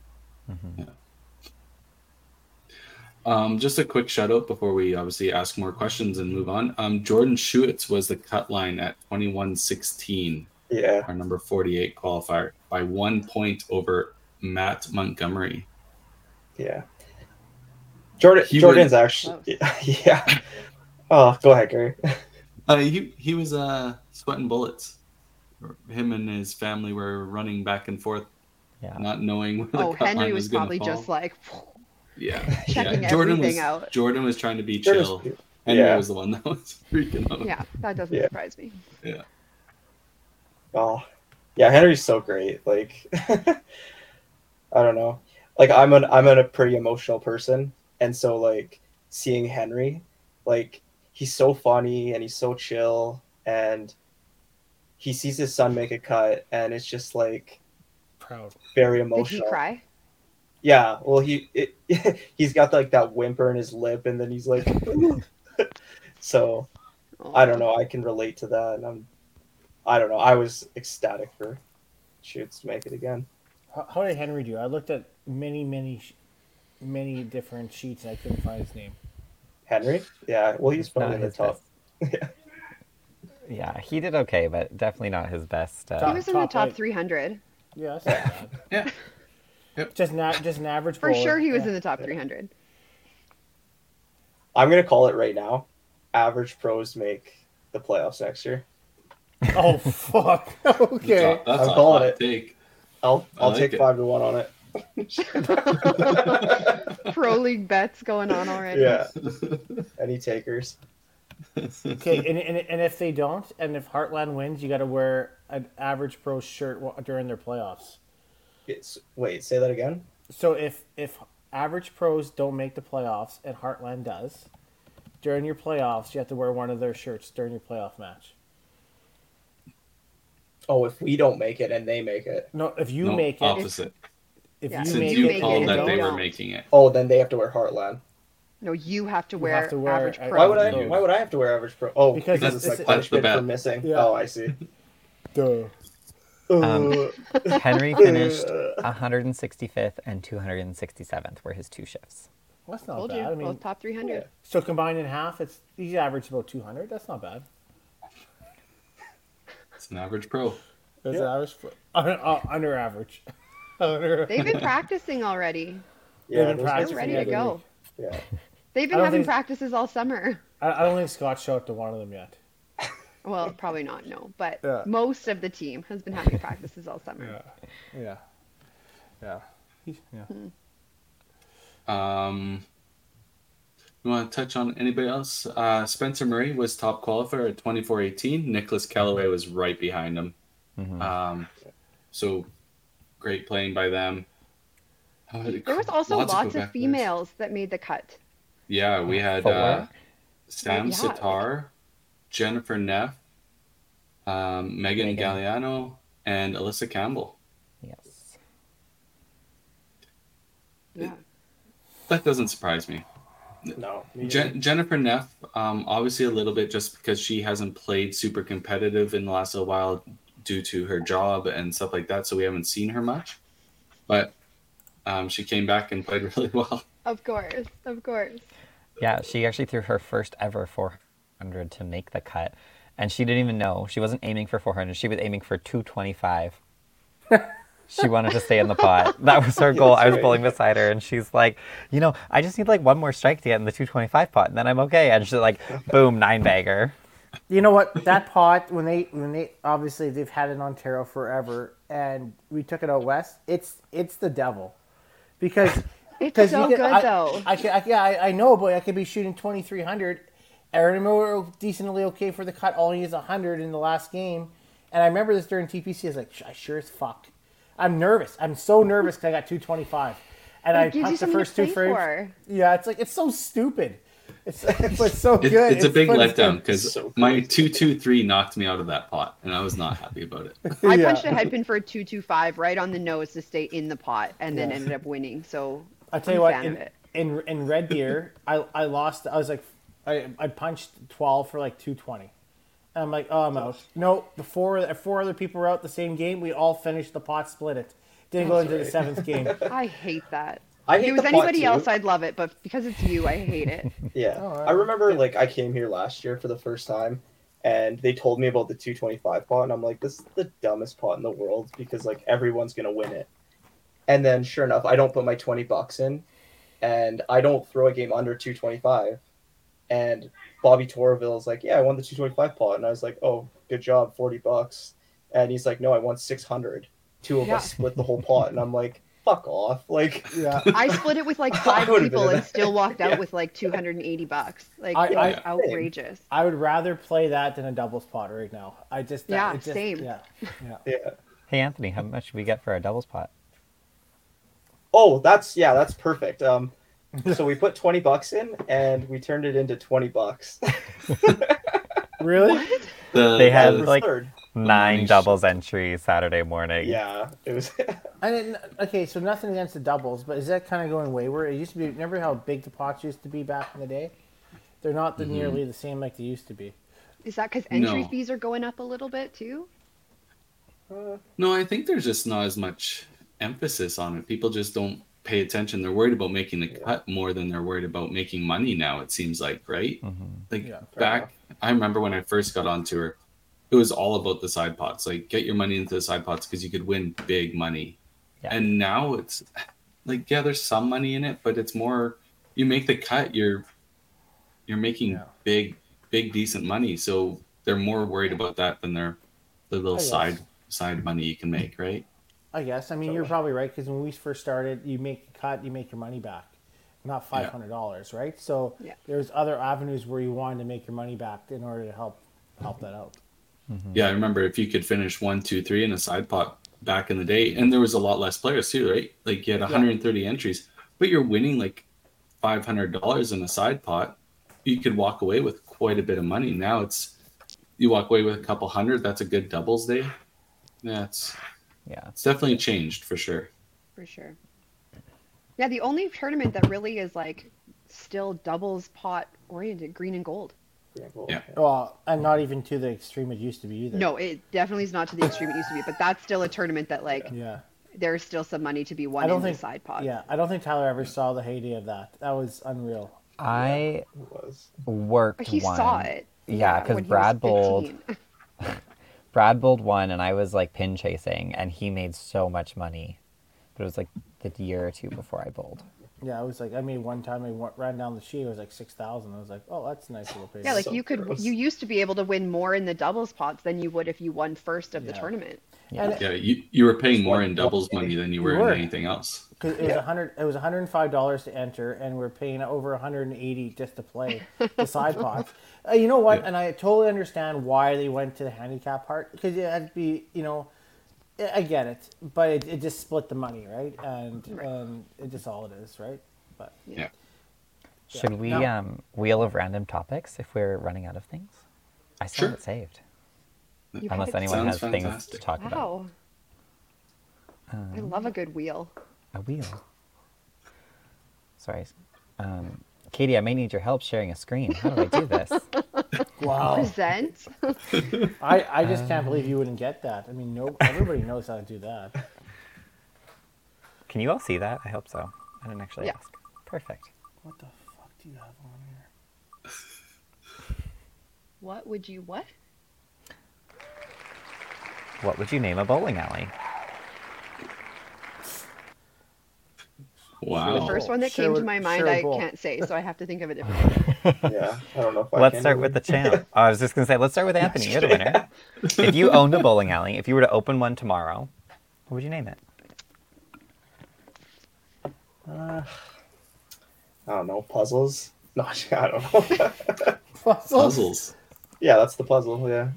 Um, just a quick shout out before we obviously ask more questions and move on. Um, Jordan Schuetz was the cut line at 2116, Yeah. our number 48 qualifier, by one point over Matt Montgomery. Yeah. Jordan He Jordan's was- actually yeah. Oh, go ahead, Gary. Uh, he he was uh, sweating bullets. Him and his family were running back and forth, Yeah. not knowing where the Oh, cut Henry line was was probably fall. just like, yeah, checking yeah. Jordan everything was out. Jordan was trying to be Jordan's- chill. Henry yeah. was the one that was freaking out. yeah, that doesn't Yeah. surprise me. Yeah. Oh, yeah, Henry's so great. Like, I don't know. Like, I'm an I'm an, a pretty emotional person, and so like seeing Henry, like he's so funny and he's so chill, and he sees his son make a cut, and it's just like Proud. very emotional Did he emotional. cry? Yeah, well, he it, he's got like that whimper in his lip, and then he's like, so. I don't know. I can relate to that, and I'm, I don't know. I was ecstatic for Schuetz to make it again. How, how did Henry do? I looked at many, many, sh- many different sheets I couldn't find his name. Henry, yeah. Well, he's Not probably in the his top. best. Yeah, he did okay, but definitely not his best. Uh, He was in the Top top 300. Yeah, that's not bad. Yeah. Yep. Just not just an average. For bowler. sure, he was Yeah. in the top 300. I'm gonna call it right now. Average pros make the playoffs next year. Oh fuck. okay. That's, I'm a calling it. Take. I'll I'll like take it. five to one on it. Pro league bets going on already. Yeah. Any takers? Okay, and, and, and if they don't, and if Heartland wins, you got to wear an average pro shirt during their playoffs. It's, wait, say that again. So if if average pros don't make the playoffs and Heartland does, during your playoffs, you have to wear one of their shirts during your playoff match. Oh, if we don't make it and they make it, No, if you No, make it, opposite. If Yeah. you Since make you it, make it called that they they were making it. oh, then they have to wear Heartland. No, you have to wear, have to wear average a- pro. Why would I? No. Why would I have to wear average pro? Oh, Because because, it's- it's, like That's the punishment for bet. missing. Yeah. Oh, I see. Duh. Um, Uh, Henry finished 165th and 267th were his two shifts. That's not Told bad. you, I mean, both top 300. Yeah. so combined in half, it's he's averaged about 200. That's not bad. It's an average pro. It's Yeah. average. pro. uh, uh, under average. Under, They've been practicing already. yeah, been those practicing guys are ready to go. Yeah. They've been having think- practices all summer. I, I don't think Scott showed up to one of them yet. Well, probably not, no. But Yeah. most of the team has been having practices all summer. Yeah. Yeah. Yeah. He's, yeah. Um, you want to touch on anybody else? Uh, Spencer Murray was top qualifier at 24.18. Nicholas Callaway was right behind him. Mhm. Um, so great playing by them. Uh, There was also lots lots, of Quebec of players. females that made the cut. Yeah, we had uh, Sam Yeah. Sitar, Jennifer Neff, um, Megan, Megan. Galliano, and Alyssa Campbell. Yes. Yeah. That doesn't surprise me. No. me Jen- Jennifer Neff, um, obviously a little bit just because she hasn't played super competitive in the last little while due to her job and stuff like that, so we haven't seen her much. But um, she came back and played really well. Of course. Of course. Yeah, she actually threw her first ever 400 to make the cut, and she didn't even know. She wasn't aiming for 400. She was aiming for 225. she wanted to stay in the pot. That was her goal. I was right. bowling beside her, and she's like, you know, I just need like one more strike to get in the 225 pot, and then I'm okay. And she's like, boom, nine bagger. You know what? That pot when they when they obviously they've had it in Ontario forever, and we took it out west. It's it's the devil, because It's so you good I, though. I, can, I, yeah, I, I know, but I could be shooting twenty three hundred. Aaron Moore decently okay for the cut. All he is hundred in the last game, and I remember this during TPC. I was like, I sure as fuck. I'm nervous. I'm so nervous because I got two twenty five, and It I pumped the first two frames. for. Yeah, it's like it's so stupid. It's but it's so It, good. it's a big letdown because So my two two three knocked me out of that pot, and I was not happy about it. I Yeah. punched a head pin for a 225 right on the nose to stay in the pot and then Yeah. ended up winning. So I tell I'm you what, in, in in Red Deer, I I lost. I was like, I I punched twelve for like two twenty. I'm like, oh, I'm out. No, the four four other people were out the same game. We all finished the pot, split it. Didn't go into the seventh game. I hate that. I if it was the anybody too. else, I'd love it, but because it's you, I hate it. Yeah. Oh, I remember like I came here last year for the first time and they told me about the 225 pot and I'm like this is the dumbest pot in the world because like everyone's going to win it. And then sure enough, I don't put my 20 bucks in and I don't throw a game under 225 and Bobby Torville's like, "Yeah, I won the 225 pot." And I was like, "Oh, good job, 40 bucks." And he's like, "No, I won 600." Two of Yeah. us split the whole pot and I'm like, "Fuck off." Like Yeah, I split it with like five people and still walked out Yeah. with like 280 bucks. Like I- it I- was outrageous. I would rather play that than a doubles pot right now. I just that- Yeah, it just- same. Yeah, yeah. yeah. Hey, Anthony, how much did we get for our doubles pot? Oh, that's yeah, that's perfect. Um, so we put twenty bucks in, and we turned it into twenty bucks. Really? The, They had, That like- third. Nine doubles entries Saturday morning. Yeah, it was. I didn't, okay, so nothing against the doubles, but is that kind of going wayward? It used to be. Remember how big the pots used to be back in the day? They're not the, mm-hmm. nearly the same like they used to be. Is that because entry No. fees are going up a little bit too? Uh, no, I think there's just not as much emphasis on it. People just don't pay attention. They're worried about making the cut more than they're worried about making money now, it seems like, right? Mm-hmm. Like Yeah, fair back I remember when I first got on tour, it was all about the side pots. Like get your money into the side pots because you could win big money. Yeah. And now it's like yeah, there's some money in it, but it's more you make the cut, you're you're making Yeah. big big decent money. So they're more worried about that than their the little side side money you can make, right? I guess. I mean, you're uh, probably right because when we first started, you make a cut, you make your money back, not five hundred dollars, right? So Yeah. there's other avenues where you wanted to make your money back in order to help help that out. Mm-hmm. Yeah, I remember if you could finish one, two, three in a side pot back in the day, and there was a lot less players too, right? Like you had 130 entries, but you're winning like $500 in a side pot. You could walk away with quite a bit of money. Now it's you walk away with a couple hundred. That's a good doubles day. Yeah, it's Yeah. it's definitely changed for sure. For sure. Yeah, the only tournament that really is like still doubles pot oriented, green and gold. Yeah. Well, and not even to the extreme it used to be either. No, it definitely is not to the extreme it used to be, but that's still a tournament that like Yeah. there's still some money to be won I don't in think the side pot. Yeah, I don't think Tyler ever saw the heyday of that. That was unreal. I It was. worked But he one. saw it. Yeah, because he was Brad Bold- Brad bowled one, and I was like pin chasing, and he made so much money. But it was like the year or two before I bowled. Yeah, I was like, I made one time. I went, ran down the sheet. It was like six thousand. I was like, oh, that's a nice little pay. Yeah, like So you could gross. you used to be able to win more in the doubles pots than you would if you won first of the Yeah. tournament. And Yeah, you, you were paying more in doubles one money than you You were were. in anything else. 'cause it was Yeah. a hundred. It was one hundred and five dollars to enter, and we're paying over one hundred and eighty just to play the side pots. Uh, you know what? Yeah. And I totally understand why they went to the handicap part because it had to be, you know, I- I get it, but it, it just split the money, right? And and it just all it is, right? But Yeah. Should we No. um, wheel of random topics if we're running out of things? I still Sure. have it saved. You Unless anyone Sounds has things to fantastic. talk about. Wow. I love a good wheel. A wheel. Sorry. Um, Katie, I may need your help sharing a screen. How do I do this? Wow. Present. I, I just can't believe you wouldn't get that. I mean, no, everybody knows how to do that. Can you all see that? I hope so. I didn't actually Yeah. ask. Perfect. What the fuck do you have on here? what would you what? What would you name a bowling alley? Wow. The first one that Sure came to my mind, sure I will. can't say, so I have to think of a different one. Yeah, I don't know if I Let's can start do with the channel. Oh, I was just gonna say, let's start with Anthony. You're the winner. if you owned a bowling alley, if you were to open one tomorrow, what would you name it? Uh, I don't know puzzles. No, I don't know. puzzles? Puzzles. yeah, that's the puzzle. Yeah.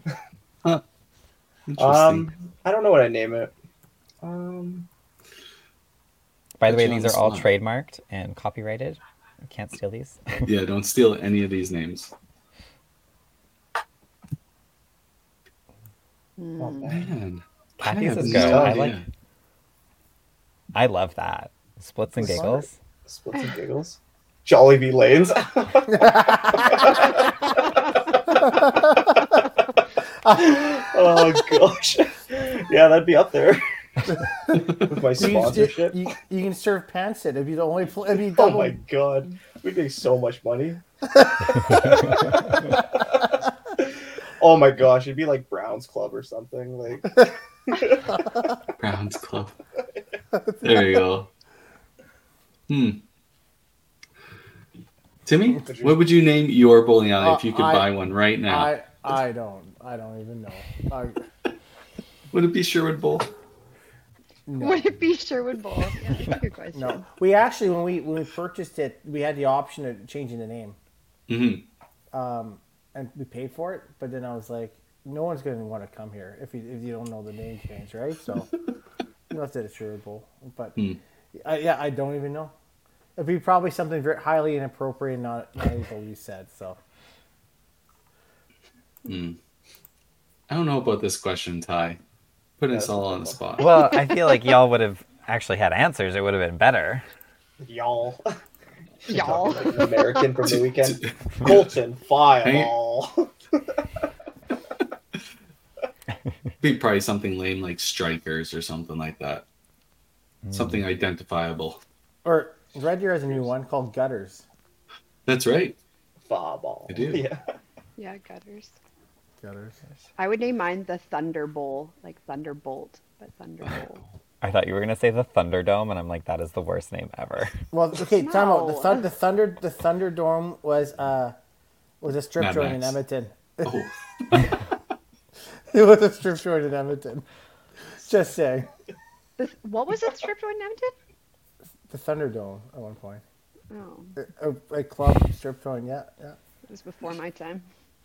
Interesting. Um, I don't know what I name it. Um, By the way, these the are all spot. trademarked and copyrighted. You can't steal these. yeah, don't steal any of these names. oh, man. Man. Kathy's have is no good. I like. I love that. Splits and giggles. Splits and giggles. Jollibee lanes. oh gosh. Yeah, that'd be up there with my You can, sponsorship. you, you can serve pants it if you the only pl- if you Oh my god, we'd make so much money. oh my gosh, it'd be like Browns Club or something. Like, Browns Club. There you go. Hmm. Timmy, Would you- what would you name your bowling alley Uh, if you could I- buy one right now? I I don't I don't even know. I, Would it be Sherwood Bowl? No. Would it be Sherwood Bowl? Yeah, that's a good question. No, we actually when we when we purchased it, we had the option of changing the name, hmm um, and we paid for it. But then I was like, no one's going to want to come here if you if you don't know the name change, right? So we left it at Sherwood Bowl. But Hmm. I, yeah, I don't even know. It'd be probably something very highly inappropriate, not not able to said. So I don't know about this question, Ty. Putting us all on the spot. Well, I feel like y'all would have actually had answers. It would have been better. y'all. Y'all. Like American from the weekend. Colton Fireball. Be probably something lame like strikers or something like that. Something mm. identifiable. or Red Deer has a new one called Gutters. That's right. Fireball. I do. Yeah. Yeah, gutters. Gutters. I would name mine the Thunder Bowl, like Thunderbolt, but Thunder Bowl. I thought you were gonna say the Thunderdome, and I'm like, that is the worst name ever. Well, okay, time out. The, No. thun- the thunder, the Thunderdome was uh was a strip Mad joint in Max. Edmonton. Oh, It was a strip joint in Edmonton. Just saying, The, what was it, strip joint in Edmonton? the Thunderdome at one point, Oh, a, a club strip joint. Yeah, yeah. it was before my time.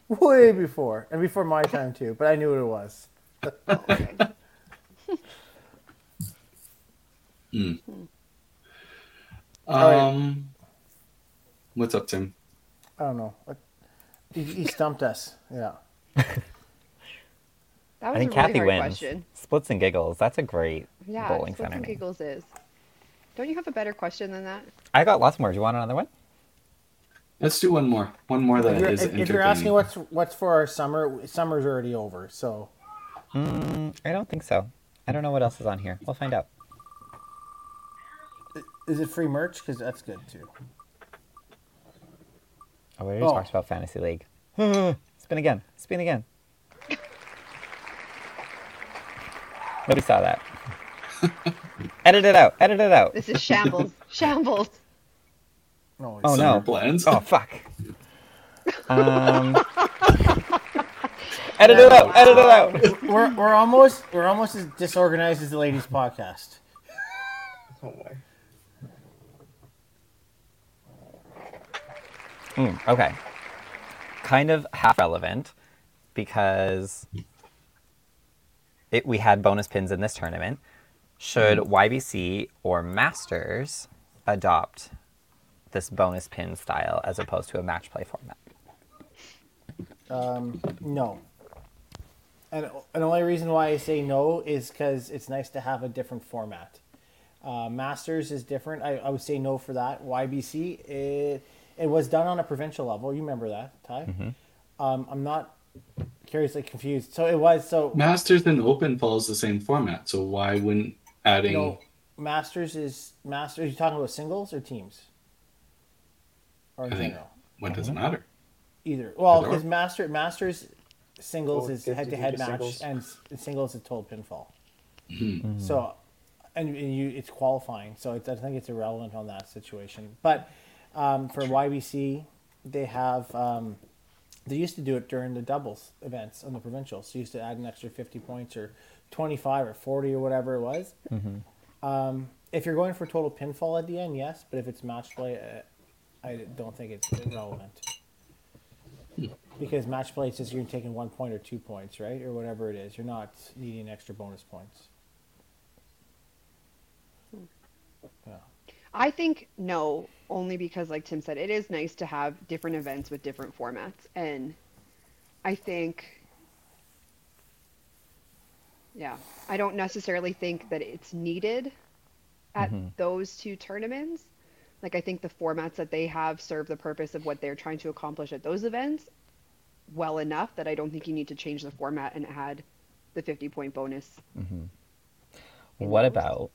Way before, and before my time too. But I knew what it was. Okay. um, what's up, Tim? I don't know. He, he stumped us. Yeah. That was I think a really Kathy hard wins. question. Splits and giggles. That's a great Yeah, bowling Splits center and name. Giggles is. Don't you have a better question than that? I got lots more. Do you want another one? Let's do one more. One more that If you're, is if, if you're asking what's what's for our summer, summer's already over. So Mm, I don't think so. I don't know what else is on here. We'll find out. is it free merch? Because that's good too. Oh, we already Oh. talked about Fantasy League. Spin again. Spin again. Nobody saw that. edit it out. Edit it out. This is shambles. shambles. No, Oh, it's- Summer no. plans. Oh fuck. Um. edit it out. Edit it out. we're we're almost we're almost as disorganized as the ladies' podcast. Oh my. Mm, okay. Kind of half relevant because it, we had bonus pins in this tournament. Should YBC or Masters adopt this bonus pin style as opposed to a match play format? Um, no. And, and the only reason why I say no is because it's nice to have a different format. Uh, Masters is different. I, I would say no for that. YBC, it, it was done on a provincial level. You remember that, Ty? Um, I'm not curiously confused. So it was so Masters and Open follows the same format, so why wouldn't adding? no Masters is Masters. Are you talking about singles or teams? Or I think general? what does it matter? Either. Well, because Master Masters singles Oh, is head to head match, singles. and s- singles is total pinfall. Mhm. So, and, and you it's qualifying, so it's, I think it's irrelevant on that situation. But um, for YBC, they have um, they used to do it during the doubles events on the provincials. So you used to add an extra fifty points or twenty five or forty or whatever it was. Um, if you're going for total pinfall at the end, yes. But if it's match play, uh, I don't think it's relevant. Because match play is just you're taking one point or two points, right, or whatever it is. You're not needing extra bonus points. Hmm. Yeah. I think no, only because, like Tim said, it is nice to have different events with different formats. And I think, yeah, I don't necessarily think that it's needed at mm-hmm. those two tournaments. Like, I think the formats that they have serve the purpose of what they're trying to accomplish at those events well enough that I don't think you need to change the format and add the 50 point bonus. Mm-hmm. in What those. about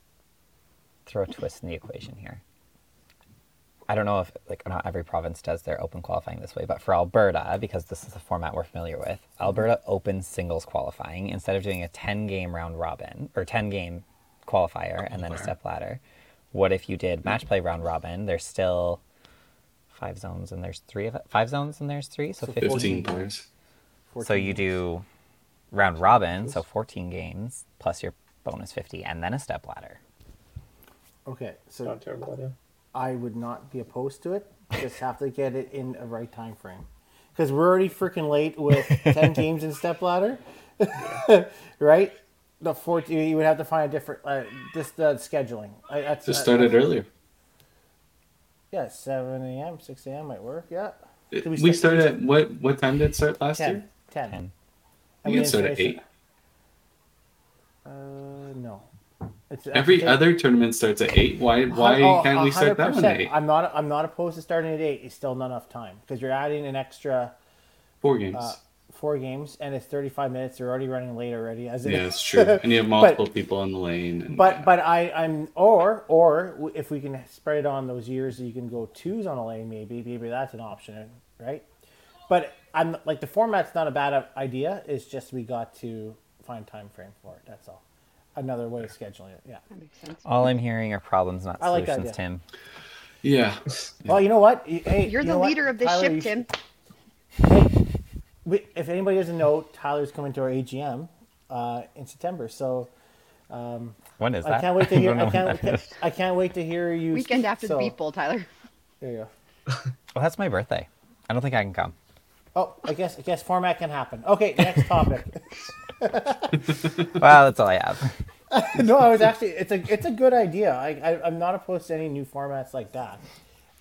throw a twist in the equation here? I don't know if like not every province does their open qualifying this way, but for Alberta, because this is a format we're familiar with, Alberta open singles qualifying instead of doing a ten game round robin or ten game qualifier and then a Qualifier. step ladder. What if you did match mm-hmm. play round robin? There's still five zones and there's three of it. Five zones and there's three, so, So 15. Fifteen players. So you do round robin, so 14 games plus your bonus 50 and then a step ladder. Okay, so Not a terrible idea. I would not be opposed to it. Just have to get it in a right time frame. Because we're already freaking late with ten games in step ladder, right? The fourteen, you would have to find a different, uh, just uh, scheduling. I, that's, Just uh, started earlier. Yeah, seven a.m., six a.m. might work. Yeah, Did We, we started at what? What time did it start last ten, year? ten. 10. And You we can start at eight. Uh, no. It's Every after- other tournament starts at eight. Why? Why Oh, can't we start that one at eight? I'm not. I'm not opposed to starting at eight. It's still not enough time because you're adding an extra Four games. uh, four games and it's 35 minutes. They're already running late already. As it yeah, it's true. And you have multiple people in the lane. And, But but I I'm or or if we can spread it on those years, you can go twos on a lane. Maybe maybe that's an option, right? But I'm like the format's not a bad idea. It's just we got to find time frame for it. That's all. Another way of scheduling it. Yeah. That makes sense. All I'm hearing are problems, not I like that solutions, idea. Tim. yeah, Well, you know what? Hey, You're you the know what? leader of this Tyler, ship, you Tim. should- Hey, we, if anybody doesn't know, Tyler's coming to our AGM uh, in September. So When is that? I can't wait to hear. don't I can't. I can't wait to hear you. Weekend after so, the Beef Bowl, Tyler. There you go. Well, that's my birthday. I don't think I can come. Oh, I guess I guess format can happen. Okay, next topic. Well, that's all I have. no, I was actually it's a it's a good idea. I, I I'm not opposed to any new formats like that,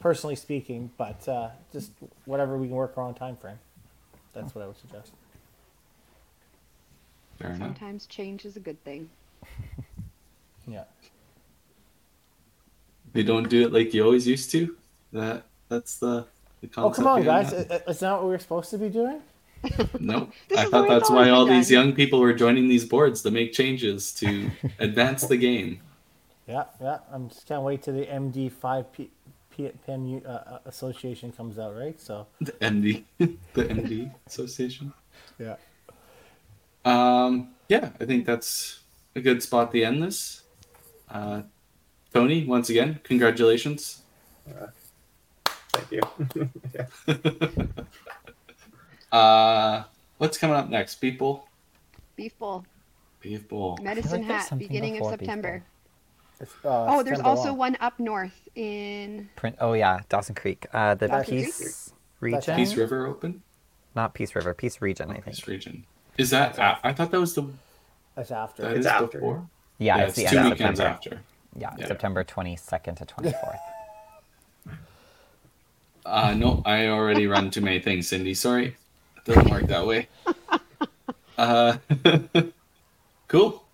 personally speaking. But uh, just whatever we can work around time frame. That's what I would suggest. fair enough. Sometimes change is a good thing. Yeah. They don't do it like you always used to. That that's the the Oh come on, guys! that. I- I- Is that what we're supposed to be doing? No, This I thought that's why all been these young people were joining these boards to make changes to advance the game. Yeah, yeah. I'm just can't wait to the MD five P, P, PMU uh, uh, association comes out, right? So The MD, the MD Association. yeah. Um, yeah, I think that's a good spot to end this. Uh, Tony, once again, congratulations. Thank you. Uh, what's coming up next, people? Beef Bowl, Beef Bowl. Medicine there's Hat, beginning of September. It's, uh, Oh, there's also long. one up north in Print. Oh yeah, Dawson Creek. Uh, the Dawson Creek? Peace region. Peace River Open? Not Peace River. Peace region. I think. Peace Region. Is that? I, I thought that was the. That's after. That It's after. before. Yeah, Yeah, it's, it's, the two end of weekends September. after. Yeah, Yeah. September 22nd to 24th. Uh, no, I already run too many things, Cindy. Sorry, it doesn't work that way. Uh, cool.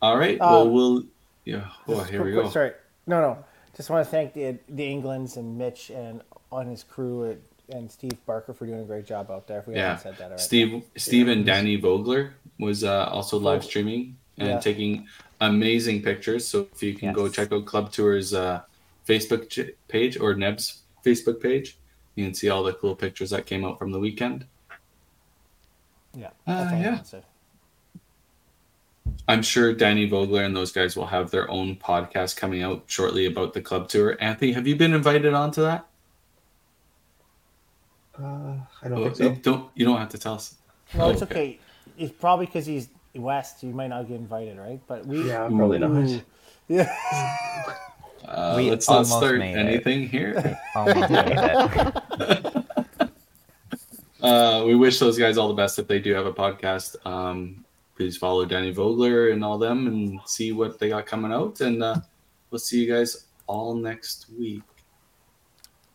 All right. Uh, well, we'll. Yeah. Oh, here we go. Sorry, no, no. Just want to thank the the Englands and Mitch and on his crew and, and Steve Barker for doing a great job out there. If we Yeah. haven't said that already. Steve, Steve, and Danny Vogler was uh, also live streaming and Yeah. taking amazing pictures. So if you can go check out Club Tour's uh, Facebook page or Neb's Facebook page, you can see all the cool pictures that came out from the weekend. Yeah, Uh, all yeah. want to say. I'm sure Danny Vogler and those guys will have their own podcast coming out shortly about the club tour. Anthony, have you been invited onto that? Uh, I don't Oh, think so. you don't you don't have to tell us. No, Oh, it's okay. It's probably because he's west. You might not get invited, right? But we. Yeah, probably not. Yeah. Uh, We let's not start made it. anything here. Almost made it. Uh, we wish those guys all the best if they do have a podcast. Um, please follow Danny Vogler and all them and see what they got coming out. And uh, we'll see you guys all next week.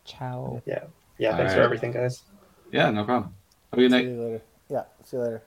Ciao. Yeah. Yeah. Thanks for everything, guys. Yeah, no problem. Have a good See night. you later. Yeah. See you later.